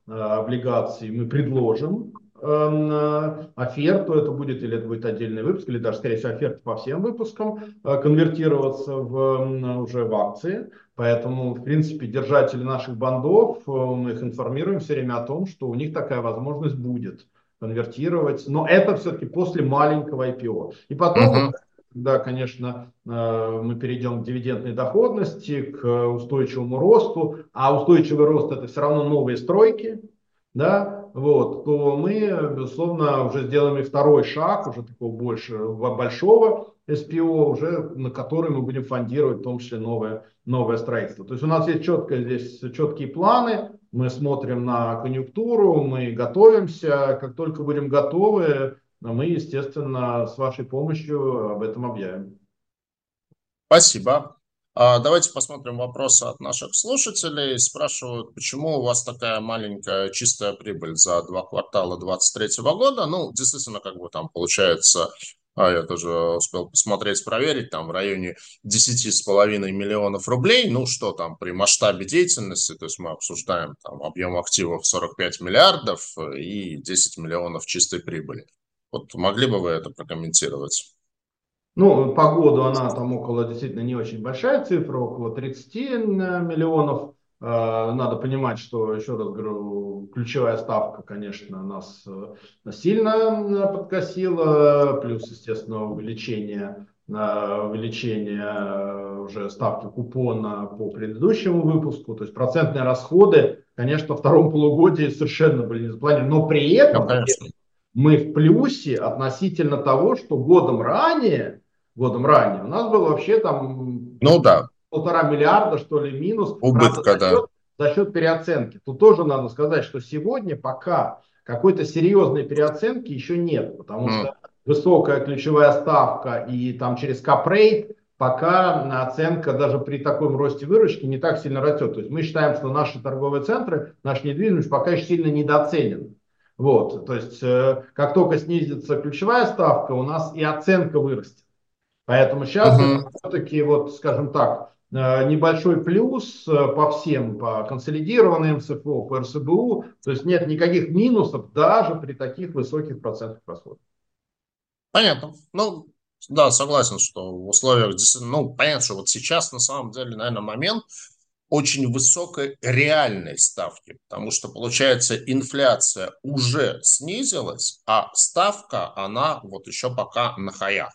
облигаций мы предложим Эм, оферту, это будет или это будет отдельный выпуск, или даже, скорее всего, оферта по всем выпускам э, конвертироваться в, уже в акции. Поэтому, в принципе, держатели наших бандов, э, мы их информируем все время о том, что у них такая возможность будет конвертировать. Но это все-таки после маленького IPO. И потом, uh-huh. да, конечно, э, мы перейдем к дивидендной доходности, к устойчивому росту. А устойчивый рост это все равно новые стройки, да, вот, то мы, безусловно, уже сделаем и второй шаг, уже такого больше, большого SPO, уже на который мы будем фондировать в том числе новое, новое строительство. То есть у нас есть четкое, здесь четкие планы, мы смотрим на конъюнктуру, мы готовимся, как только будем готовы, мы, естественно, с вашей помощью об этом объявим. Спасибо. А, давайте посмотрим вопросы от наших слушателей. Спрашивают, почему у вас такая маленькая чистая прибыль за два квартала 2023 года. Ну, действительно, как бы там получается, а я тоже успел посмотреть, проверить, там в районе 10,5 миллионов рублей. Ну, что там при масштабе деятельности, то есть мы обсуждаем там объем активов 45 миллиардов и 10 миллионов чистой прибыли. Вот могли бы вы это прокомментировать? Ну, по году она там около, действительно, не очень большая цифра, около 30 э, миллионов. Э, надо понимать, что, еще раз говорю, ключевая ставка, конечно, нас э, сильно подкосила, плюс, естественно, увеличение, увеличение уже ставки купона по предыдущему выпуску. То есть процентные расходы, конечно, во втором полугодии совершенно были не запланированы. Но при этом ну, мы в плюсе относительно того, что годом ранее годом ранее. У нас было вообще там ну, да. полтора миллиарда, что ли, минус. Убытка, правда, за, счет, да. за счет переоценки. Тут тоже надо сказать, что сегодня пока какой-то серьезной переоценки еще нет, потому mm. что высокая ключевая ставка и там через капрейт пока оценка даже при таком росте выручки не так сильно растет. То есть мы считаем, что наши торговые центры, наша недвижимость пока еще сильно недооценена. Вот, то есть э, как только снизится ключевая ставка, у нас и оценка вырастет. Поэтому сейчас uh-huh. все-таки, вот, скажем так, э, небольшой плюс э, по всем, по консолидированным МСФО, по РСБУ, то есть нет никаких минусов даже при таких высоких процентах расходов. Понятно. Ну, да, согласен, что в условиях, ну, понятно, что вот сейчас на самом деле, наверное, момент очень высокой реальной ставки, потому что, получается, инфляция уже снизилась, а ставка, она вот еще пока на хаях.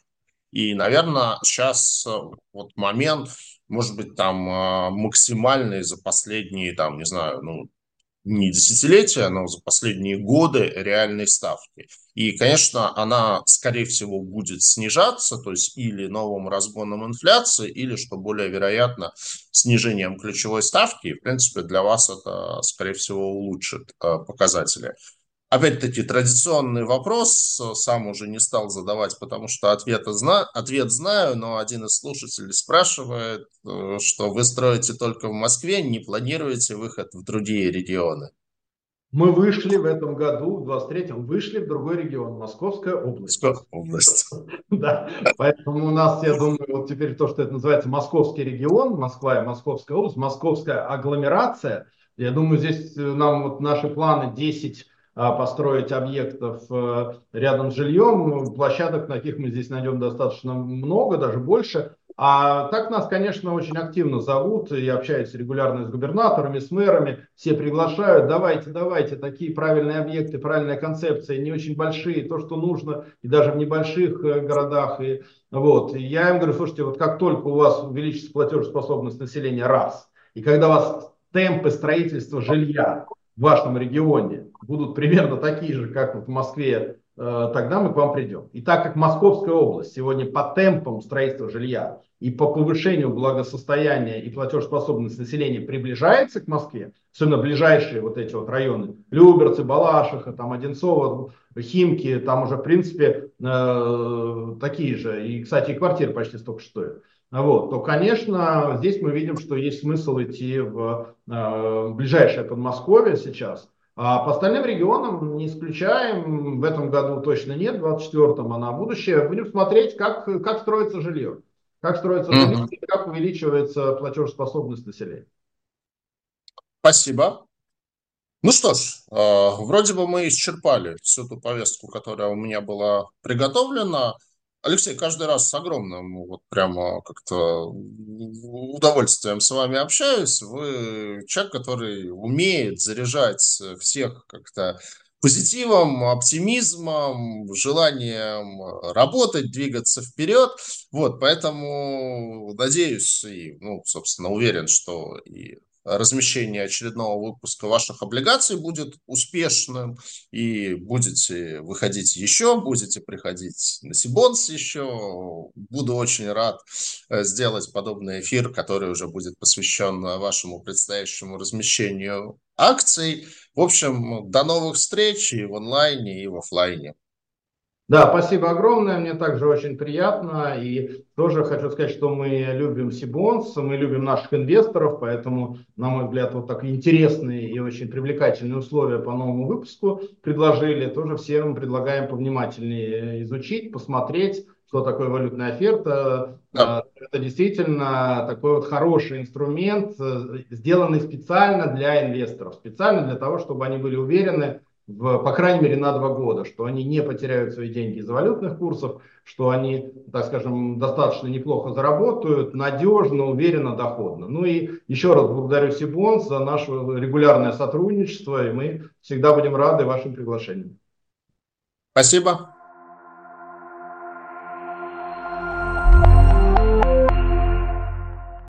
И, наверное, сейчас э, вот момент, может быть, там э, максимальный за последние, там, не знаю, ну, не десятилетия, но за последние годы реальной ставки. И, конечно, она, скорее всего, будет снижаться, то есть или новым разгоном инфляции, или, что более вероятно, снижением ключевой ставки. И, в принципе, для вас это, скорее всего, улучшит э, показатели. Опять-таки, традиционный вопрос, сам уже не стал задавать, потому что ответа зна... ответ знаю, но один из слушателей спрашивает, э, что вы строите только в Москве, не планируете выход в другие регионы? Мы вышли в этом году, в 23-м, вышли в другой регион, Московская область. Московская область. Да, поэтому у нас, я думаю, вот теперь то, что это называется Московский регион, Москва и Московская область, Московская агломерация. Я думаю, здесь нам вот наши планы 10 а, построить объектов э, рядом с жильем. Площадок таких мы здесь найдем достаточно много, даже больше. А так нас, конечно, очень активно зовут и общаются регулярно с губернаторами, с мэрами. Все приглашают, давайте, давайте, такие правильные объекты, правильная концепция, не очень большие, то, что нужно, и даже в небольших э, городах. И, вот. и я им говорю, слушайте, вот как только у вас увеличится платежеспособность населения, раз, и когда у вас темпы строительства жилья в вашем регионе будут примерно такие же, как вот в Москве, э, тогда мы к вам придем. И так как Московская область сегодня по темпам строительства жилья и по повышению благосостояния и платежеспособности населения приближается к Москве, особенно ближайшие вот эти вот районы, Люберцы, Балашиха, там Одинцово, Химки, там уже в принципе э, такие же. И, кстати, и квартиры почти столько стоят вот, то, конечно, здесь мы видим, что есть смысл идти в э, ближайшее Подмосковье сейчас. А по остальным регионам не исключаем, в этом году точно нет, в 2024, а на будущее будем смотреть, как, как строится жилье. Как строится mm-hmm. жилье как увеличивается платежеспособность населения. Спасибо. Ну что ж, э, вроде бы мы исчерпали всю ту повестку, которая у меня была приготовлена. Алексей, каждый раз с огромным, вот прямо как-то удовольствием с вами общаюсь. Вы человек, который умеет заряжать всех как-то позитивом, оптимизмом, желанием работать, двигаться вперед. Вот, поэтому надеюсь и, ну, собственно, уверен, что и размещение очередного выпуска ваших облигаций будет успешным, и будете выходить еще, будете приходить на Сибонс еще. Буду очень рад э, сделать подобный эфир, который уже будет посвящен вашему предстоящему размещению акций. В общем, до новых встреч и в онлайне, и в офлайне. Да, спасибо огромное, мне также очень приятно. И тоже хочу сказать, что мы любим Сибонс, мы любим наших инвесторов, поэтому, на мой взгляд, вот так интересные и очень привлекательные условия по новому выпуску предложили. Тоже всем предлагаем повнимательнее изучить, посмотреть, что такое валютная оферта. Да. Это действительно такой вот хороший инструмент, сделанный специально для инвесторов, специально для того, чтобы они были уверены, в, по крайней мере, на два года, что они не потеряют свои деньги из-за валютных курсов, что они, так скажем, достаточно неплохо заработают, надежно, уверенно, доходно. Ну и еще раз благодарю Сибон за наше регулярное сотрудничество, и мы всегда будем рады вашим приглашениям. Спасибо.